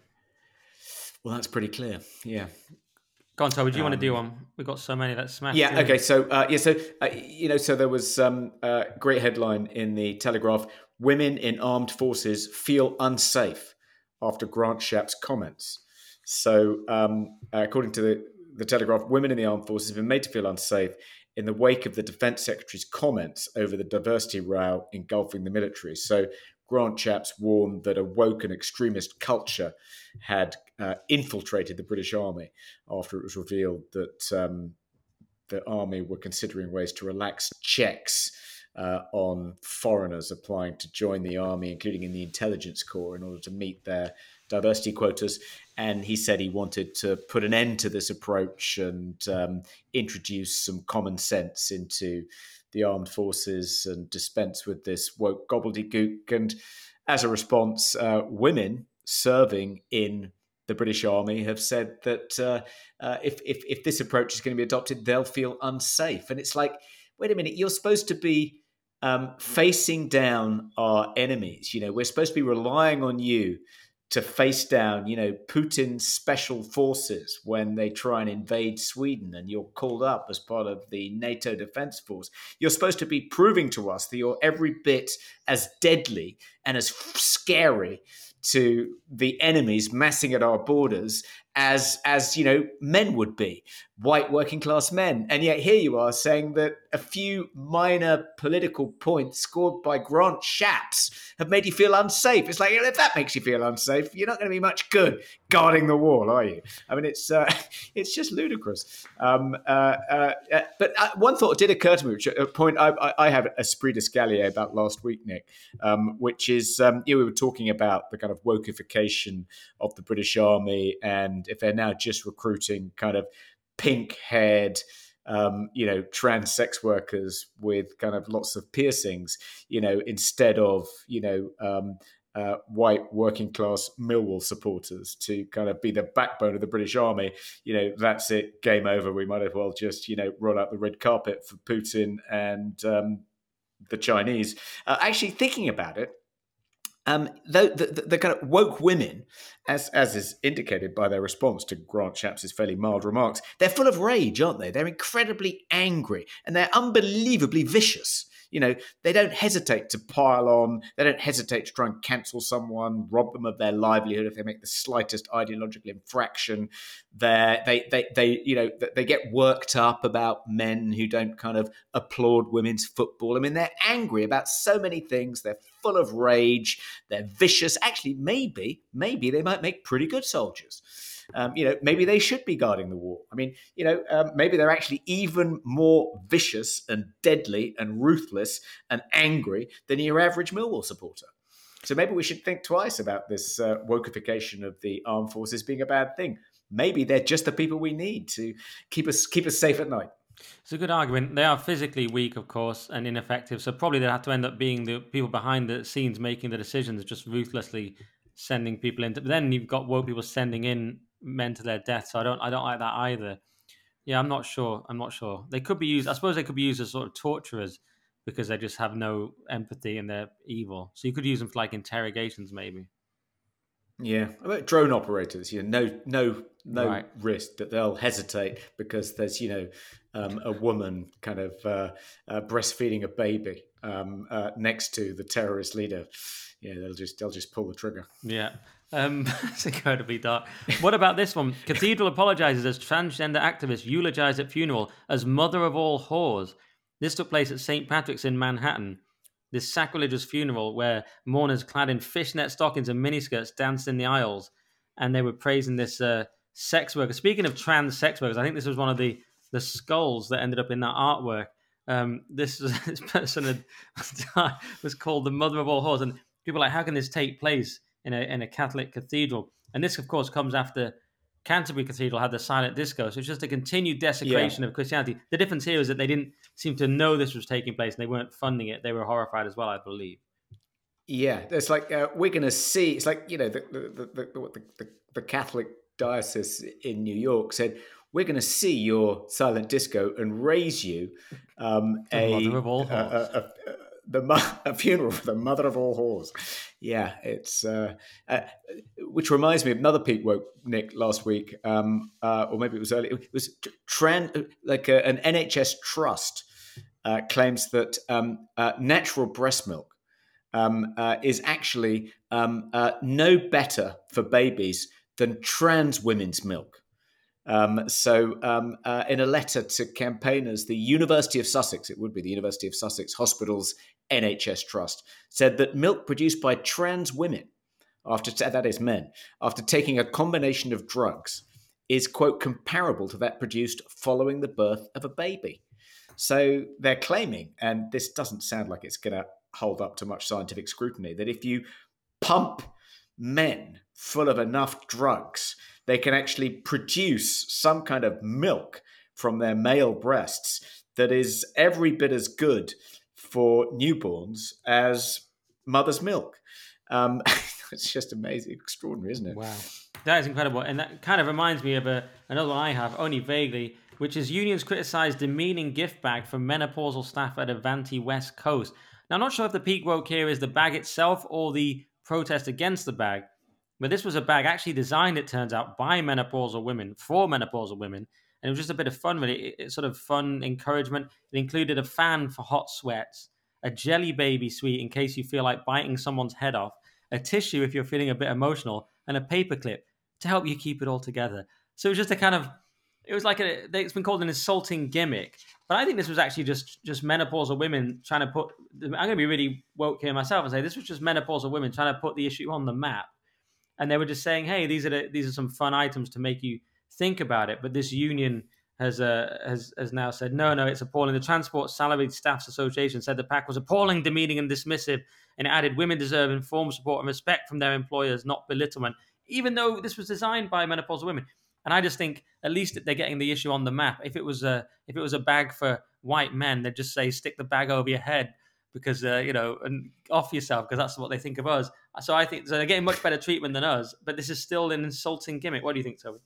Well, that's pretty clear. Yeah. Go on, Toby. Do you um, want to do one? We've got so many that smash. Yeah. Okay. So uh, yeah. So uh, you know, so there was um, a great headline in the Telegraph: "Women in armed forces feel unsafe after Grant Shapps comments." So, um, according to the the Telegraph, women in the armed forces have been made to feel unsafe in the wake of the Defence Secretary's comments over the diversity row engulfing the military. So Grant Shapps warned that a woke and extremist culture had uh, infiltrated the British Army after it was revealed that um, the army were considering ways to relax checks uh, on foreigners applying to join the army, including in the intelligence corps, in order to meet their diversity quotas. And he said he wanted to put an end to this approach and um, introduce some common sense into the armed forces and dispense with this woke gobbledygook. And as a response, uh, women serving in the British Army have said that uh, uh, if, if, if this approach is going to be adopted, they'll feel unsafe. And it's like, wait a minute, you're supposed to be um, facing down our enemies. You know, we're supposed to be relying on you to face down, you know, Putin's special forces when they try and invade Sweden and you're called up as part of the NATO defense force. You're supposed to be proving to us that you're every bit as deadly and as scary to the enemies massing at our borders as as you know men would be white working class men. And yet here you are saying that a few minor political points scored by grant shapps have made you feel unsafe. It's like if that makes you feel unsafe you're not going to be much good guarding the wall are you? I mean it's uh, it's just ludicrous. Um, uh, uh, uh but uh, one thought did occur to me which a point i, I have esprit d'escalier about last week nick um, which is um, you know, we were talking about the kind of wokeification of the british army and if they're now just recruiting kind of pink haired, um, you know, trans sex workers with kind of lots of piercings, you know, instead of, you know, um, uh, white working class Millwall supporters to kind of be the backbone of the British Army, you know, that's it, game over. We might as well just, you know, roll out the red carpet for Putin and um, the Chinese. Uh, actually, thinking about it, um, the, the, the, kind of woke women, as as is indicated by their response to Grant Shapps' fairly mild remarks, they're full of rage, aren't they? They're incredibly angry and they're unbelievably vicious. You know, they don't hesitate to pile on. They don't hesitate to try and cancel someone, rob them of their livelihood if they make the slightest ideological infraction. They're, they, they, they, you know, they get worked up about men who don't kind of applaud women's football. I mean, they're angry about so many things. They're full of rage. They're vicious. Actually, maybe, maybe they might make pretty good soldiers. Um, you know, maybe they should be guarding the wall. I mean, you know, um, maybe they're actually even more vicious and deadly and ruthless and angry than your average Millwall supporter. So maybe we should think twice about this uh, wokeification of the armed forces being a bad thing. Maybe they're just the people we need to keep us keep us safe at night. It's a good argument. They are physically weak, of course, and ineffective. So probably they have to end up being the people behind the scenes making the decisions, just ruthlessly sending people in. But then you've got woke people sending in men to their death. So I don't I don't like that either. Yeah, I'm not sure. I'm not sure. They could be used. I suppose they could be used as sort of torturers because they just have no empathy and they're evil. So you could use them for like interrogations, maybe. Yeah, about drone operators, you know, no, no, no right. risk that they'll hesitate because there's, you know, um, a woman kind of uh, uh, breastfeeding a baby um, uh, next to the terrorist leader. Yeah, they'll just they'll just pull the trigger. Yeah, um, it's incredibly dark. What about this one? Cathedral apologizes as transgender activist eulogized at funeral as mother of all whores. This took place at St. Patrick's in Manhattan. This sacrilegious funeral where mourners clad in fishnet stockings and miniskirts danced in the aisles, and they were praising this uh, sex worker. Speaking of trans sex workers, I think this was one of the the skulls that ended up in that artwork. Um, this, this person had, was called the mother of all whores, and people are like, how can this take place? In a, in a Catholic cathedral. And this, of course, comes after Canterbury Cathedral had the silent disco. So it's just a continued desecration yeah. of Christianity. The difference here is that they didn't seem to know this was taking place and they weren't funding it. They were horrified as well, I believe. Yeah, it's like uh, we're going to see. It's like you know the the, the the, the Catholic diocese in New York said we're going to see your silent disco and raise you um, a, a, a, the a funeral for the mother of all whores. Yeah, it's uh, uh, which reminds me of another peak woke Nick last week, um, uh, or maybe it was early. It was trend like a, an NHS trust uh, claims that um, uh, natural breast milk um, uh, is actually um, no better for babies than trans women's milk. Um, so, um, uh, in a letter to campaigners, the University of Sussex, it would be the University of Sussex Hospitals NHS Trust, said that milk produced by trans women, after that is men, after taking a combination of drugs, is quote comparable to that produced following the birth of a baby. So they're claiming, and this doesn't sound like it's going to hold up to much scientific scrutiny, that if you pump men full of enough drugs, they can actually produce some kind of milk from their male breasts that is every bit as good for newborns as mother's milk. Um, it's just amazing, extraordinary, isn't it? Wow, that is incredible, and that kind of reminds me of a, another one I have, only vaguely, which is unions criticised demeaning gift bag for menopausal staff at Avanti West Coast. Now, I'm not sure if the peak woke here is the bag itself or the protest against the bag, but this was a bag actually designed, it turns out, by menopausal women for menopausal women. And it was just a bit of fun, really. It, sort of fun encouragement. It included a fan for hot sweats, a jelly baby sweet in case you feel like biting someone's head off, a tissue if you're feeling a bit emotional, and a paperclip to help you keep it all together. So it was just a kind of, it was like a, it's been called an insulting gimmick. But I think this was actually just just menopausal women trying to put. I'm going to be really woke here myself and say this was just menopausal women trying to put the issue on the map, and they were just saying, "Hey, these are the, these are some fun items to make you think about it." But this union has uh, has has now said, "No, no, it's appalling." The Transport Salaried Staffs Association said the pack was appalling, demeaning, and dismissive, and added, "Women deserve informed support and respect from their employers, not belittlement." Even though this was designed by menopausal women, and I just think at least they're getting the issue on the map. If it was a if it was a bag for white men, they'd just say stick the bag over your head because uh, you know and off yourself because that's what they think of us. So I think so they're getting much better treatment than us, but this is still an insulting gimmick. What do you think, Toby?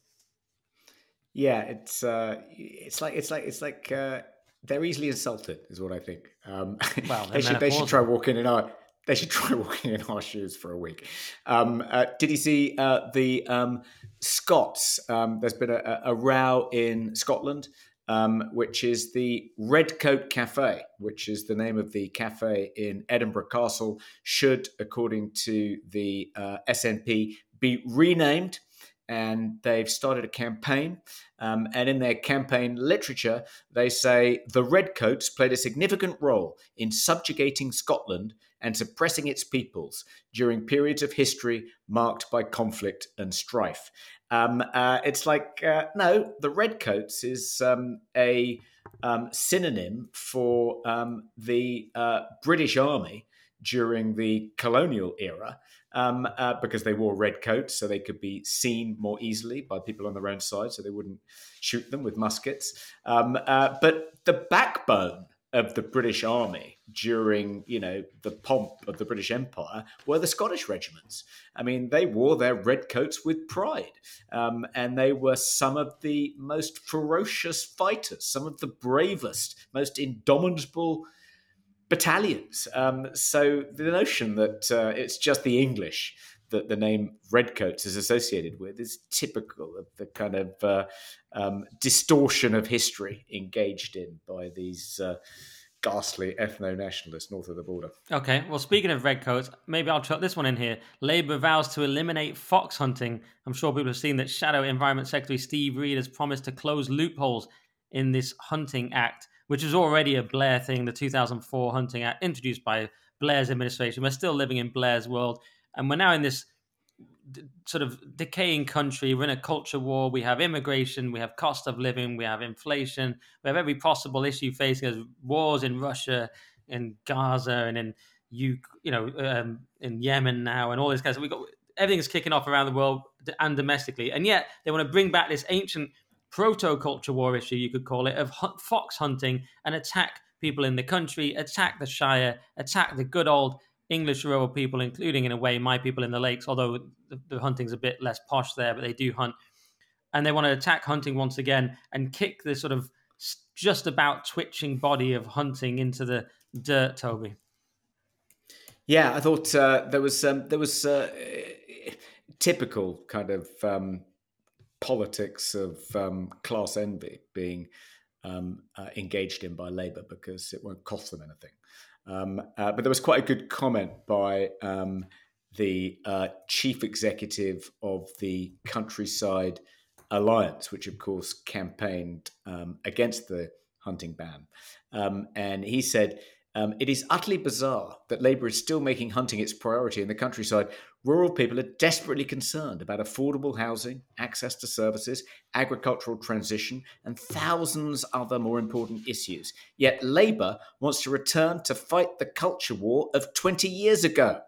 Yeah, it's uh, it's like it's like it's like uh, they're easily insulted, is what I think. Um, well, they should they should try walking in our they should try walking in our shoes for a week. Um, uh, did you see uh, the um, Scots? Um, there's been a, a, row in Scotland, um, which is the Redcoat Cafe, which is the name of the cafe in Edinburgh Castle, should, according to the uh, SNP, be renamed and they've started a campaign. Um, and in their campaign literature, they say the Redcoats played a significant role in subjugating Scotland and suppressing its peoples during periods of history marked by conflict and strife. Um, uh, it's like, uh, no, the Redcoats is um, a um, synonym for um, the uh, British Army during the colonial era um, uh, because they wore red coats so they could be seen more easily by people on their own side so they wouldn't shoot them with muskets. Um, uh, but the backbone of the British Army during, you know, the pomp of the British Empire were the Scottish regiments. I mean, they wore their red coats with pride, um, and they were some of the most ferocious fighters, some of the bravest, most indomitable battalions. Um, so the notion that uh, it's just the English that the name Redcoats is associated with is typical of the kind of uh, um, distortion of history engaged in by these uh, ghastly ethno nationalists north of the border. Okay, well, speaking of redcoats, maybe I'll chuck this one in here. Labour vows to eliminate fox hunting. I'm sure people have seen that Shadow Environment Secretary Steve Reed has promised to close loopholes in this hunting act which is already a Blair thing, the 2004 Hunting Act introduced by Blair's administration. We're still living in Blair's world, and we're now in this sort of decaying country. We're in a culture war. We have immigration, we have cost of living, we have inflation, we have every possible issue facing us. Wars in Russia, in Gaza, and in you, you know, um, in Yemen now, and all this kind of. We got everything's kicking off around the world and domestically, and yet they want to bring back this ancient proto culture war issue, you could call it, of fox hunting and attack people in the country, attack the Shire, attack the good old English rural people, including in a way my people in the lakes, although the, the hunting's a bit less posh there, but they do hunt. And they want to attack hunting once again and kick the sort of just about twitching body of hunting into the dirt, Toby. Yeah, I thought uh, there was um, there was uh, typical kind of um, politics of um, class envy being um, uh, engaged in by Labour because it won't cost them anything. Um, uh, but there was quite a good comment by um, the uh, chief executive of the Countryside Alliance, which of course campaigned um, against the hunting ban. Um, and he said, Um, it is utterly bizarre that Labour is still making hunting its priority in the countryside. Rural people are desperately concerned about affordable housing, access to services, agricultural transition, and thousands other more important issues. Yet Labour wants to return to fight the culture war of 20 years ago.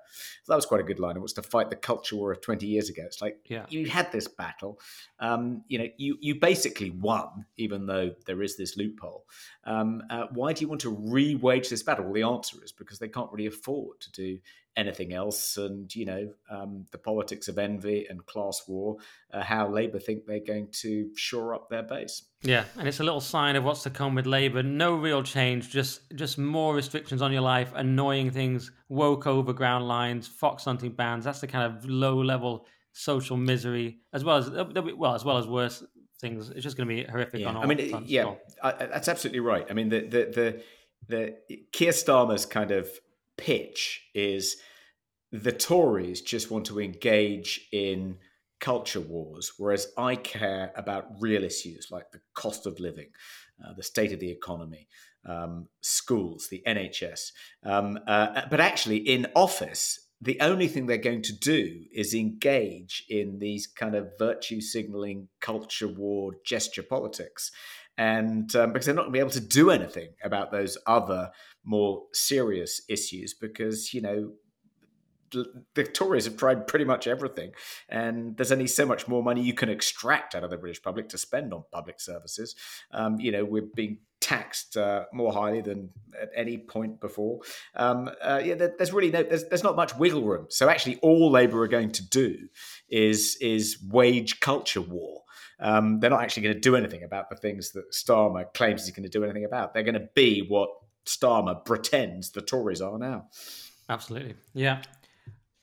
that was quite a good line. It was to fight the culture war of 20 years ago. It's like yeah. you had this battle. Um, you know, you you basically won, even though there is this loophole. Um, uh, why do you want to re-wage this battle? Well, the answer is because they can't really afford to do anything else. And, you know, um, the politics of envy and class war, uh, how Labour think they're going to shore up their base. Yeah, and it's a little sign of what's to come with Labour. No real change, just just more restrictions on your life, annoying things, woke overground lines, fox hunting bans. That's the kind of low level social misery, as well as well as well as worse things. It's just going to be horrific yeah. on all. I mean, yeah, I, that's absolutely right. I mean, the the the the Keir Starmer's kind of pitch is the Tories just want to engage in culture wars, whereas I care about real issues like the cost of living, uh, the state of the economy, um, schools, the NHS. Um, uh, but actually, in office, the only thing they're going to do is engage in these kind of virtue signaling culture war gesture politics and um, because they're not going to be able to do anything about those other more serious issues because you know the Tories have tried pretty much everything, and there's only so much more money you can extract out of the British public to spend on public services. Um, you know, we're being taxed uh, more highly than at any point before. Um, uh, yeah, there's really no, there's, there's not much wiggle room. So actually, all Labour are going to do is is wage culture war um, they're not actually going to do anything about the things that Starmer claims he's going to do anything about. They're going to be what Starmer pretends the Tories are now. Absolutely. Yeah.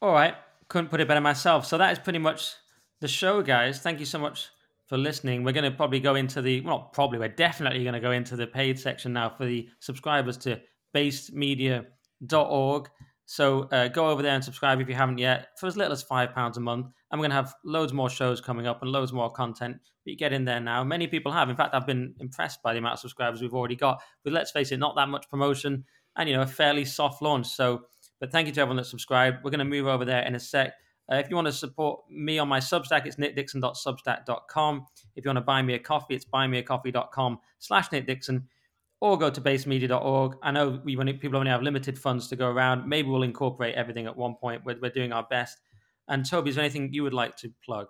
All right. Couldn't put it better myself. So that is pretty much the show, guys. Thank you so much for listening. We're going to probably go into the, well, probably, we're definitely going to go into the paid section now for the subscribers to basedmedia.org. So uh, go over there and subscribe if you haven't yet for as little as £5 a month. And we're going to have loads more shows coming up and loads more content. But get in there now. Many people have. In fact, I've been impressed by the amount of subscribers we've already got. But let's face it, not that much promotion and, you know, a fairly soft launch. So, but thank you to everyone that subscribed. We're going to move over there in a sec. Uh, if you want to support me on my Substack, it's nickdixon.substack.com. If you want to buy me a coffee, it's buymeacoffee.com slash nickdixon or go to basedmedia.org. I know we people only have limited funds to go around. Maybe we'll incorporate everything at one point. We're, we're doing our best. And Toby, is there anything you would like to plug?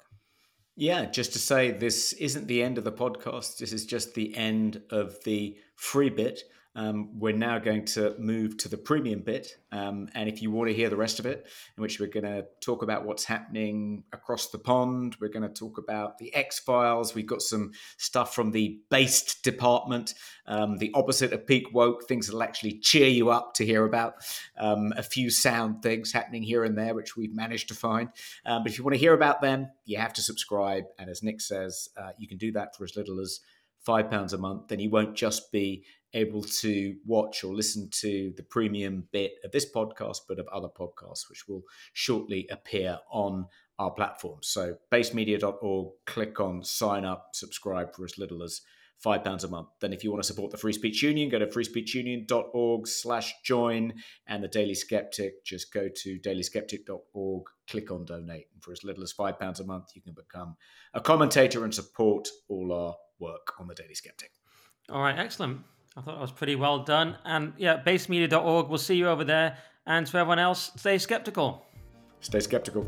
Yeah, just to say this isn't the end of the podcast. This is just the end of the free bit. Um, we're now going to move to the premium bit. Um, and if you want to hear the rest of it, in which we're going to talk about what's happening across the pond, we're going to talk about the X Files. We've got some stuff from the based department, um, the opposite of peak woke, things that'll actually cheer you up to hear about. Um, a few sound things happening here and there, which we've managed to find. Um, but if you want to hear about them, you have to subscribe. And as Nick says, uh, you can do that for as little as five pounds a month, then you won't just be able to watch or listen to the premium bit of this podcast, but of other podcasts, which will shortly appear on our platform. So basedmedia.org, click on sign up, subscribe for as little as five pounds a month. Then if you want to support the Free Speech Union, go to freespeechunion.org slash join and the Daily Sceptic, just go to dailysceptic.org, click on donate. And for as little as five pounds a month, you can become a commentator and support all our work on the Daily Sceptic. All right, excellent. I thought that was pretty well done. And yeah, basedmedia.org. We'll see you over there. And to everyone else, stay skeptical. Stay skeptical.